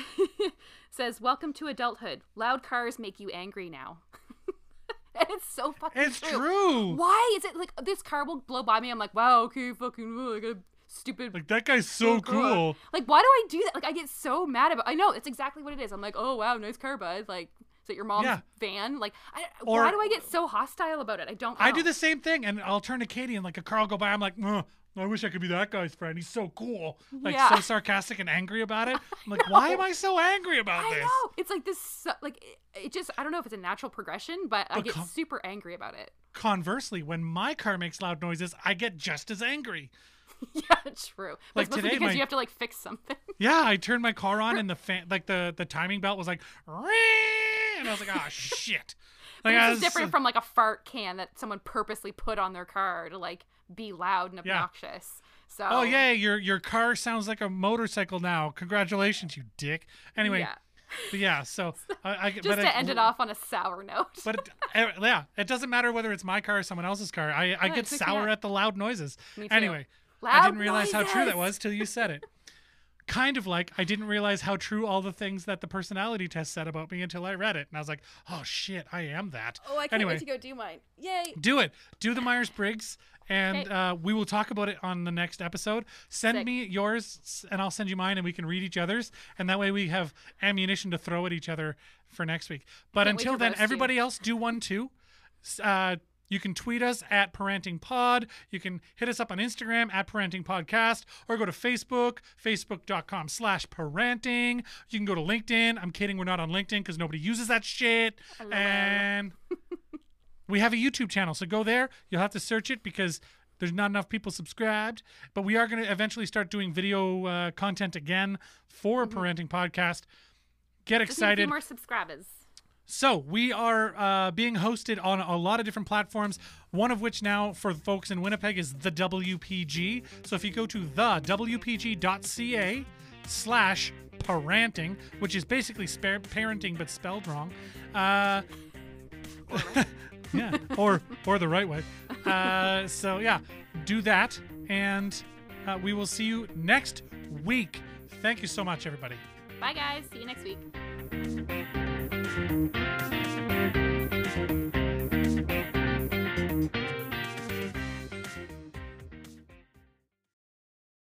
Speaker 2: says welcome to adulthood loud cars make you angry now and it's so fucking
Speaker 3: It's true.
Speaker 2: why is it like this car will blow by me? I'm like, wow, okay, fucking, oh, like a stupid.
Speaker 3: Like that guy's so
Speaker 2: oh,
Speaker 3: cool.
Speaker 2: Like, why do I do that? Like, I get so mad about. I know it's exactly what it is. I'm like, oh wow, nice car, bud. Like, It your mom's
Speaker 3: Yeah.
Speaker 2: van? Like, I,
Speaker 3: Or-
Speaker 2: why do I get so hostile about it? I don't. Know.
Speaker 3: I do the same thing, and I'll turn to Katie, and like a car will go by. I'm like, "Ugh, I wish I could be that guy's friend. He's so cool. Like
Speaker 2: Yeah.
Speaker 3: so sarcastic and angry about it. I'm like, why am I so angry about this?
Speaker 2: I
Speaker 3: this?
Speaker 2: know. It's like this. Like it, it just. I don't know if it's a natural progression, but I get
Speaker 3: com-
Speaker 2: super angry about it.
Speaker 3: Conversely, when my car makes loud noises, I get just as angry.
Speaker 2: yeah, true. But
Speaker 3: Like today,
Speaker 2: because
Speaker 3: my-
Speaker 2: you have to like fix something.
Speaker 3: Yeah, I turned my car on, and the fan, like the the timing belt was like, "Ring," and I was like, oh shit. Like,
Speaker 2: This
Speaker 3: was
Speaker 2: is different from like a fart can that someone purposely put on their car to like be loud and
Speaker 3: Yeah.
Speaker 2: obnoxious. So
Speaker 3: Oh yeah, your your car sounds like a motorcycle now. Congratulations, you dick. Anyway,
Speaker 2: yeah.
Speaker 3: yeah. So I, I
Speaker 2: Just to
Speaker 3: I,
Speaker 2: end it off on a sour note.
Speaker 3: But it, eh, yeah, it doesn't matter whether it's my car or someone else's car. I, I get sour at the loud noises.
Speaker 2: Me too.
Speaker 3: Anyway, I didn't realize how true that was till you said it. Kind of like I didn't realize how true all the things that the personality test said about me until I read it, and I was like, oh shit, I am that.
Speaker 2: oh, I can't
Speaker 3: anyway,
Speaker 2: wait to go do mine. Yay!
Speaker 3: do it. Do the Myers Briggs, and
Speaker 2: Okay.
Speaker 3: uh, we will talk about it on the next episode. Send
Speaker 2: Sick.
Speaker 3: me yours, and I'll send you mine, and we can read each other's, and that way we have ammunition to throw at each other for next week. But until then,
Speaker 2: roast you.
Speaker 3: everybody else do one too. Uh, you can tweet us at Parenting Pod. You can hit us up on Instagram at Parenting Podcast or go to Facebook, facebook.com slash parenting. You can go to LinkedIn. I'm kidding, we're not on LinkedIn because nobody uses that shit. And we have a YouTube channel, so go there. You'll have to search it because there's not enough people subscribed. But we are going to eventually start doing video uh, content again for Parenting Podcast. Get
Speaker 2: Just need a few
Speaker 3: excited.
Speaker 2: more subscribers.
Speaker 3: So we are uh, being hosted on a lot of different platforms. One of which now for folks in Winnipeg is the WPG. So if you go to the WPG.ca slash parenting, which is basically spare parenting but spelled wrong. Uh, yeah, or or the right way. Uh, so yeah, do that, and uh, we will see you next week. Thank you so much, everybody.
Speaker 2: Bye, guys. See you next week. Thank you.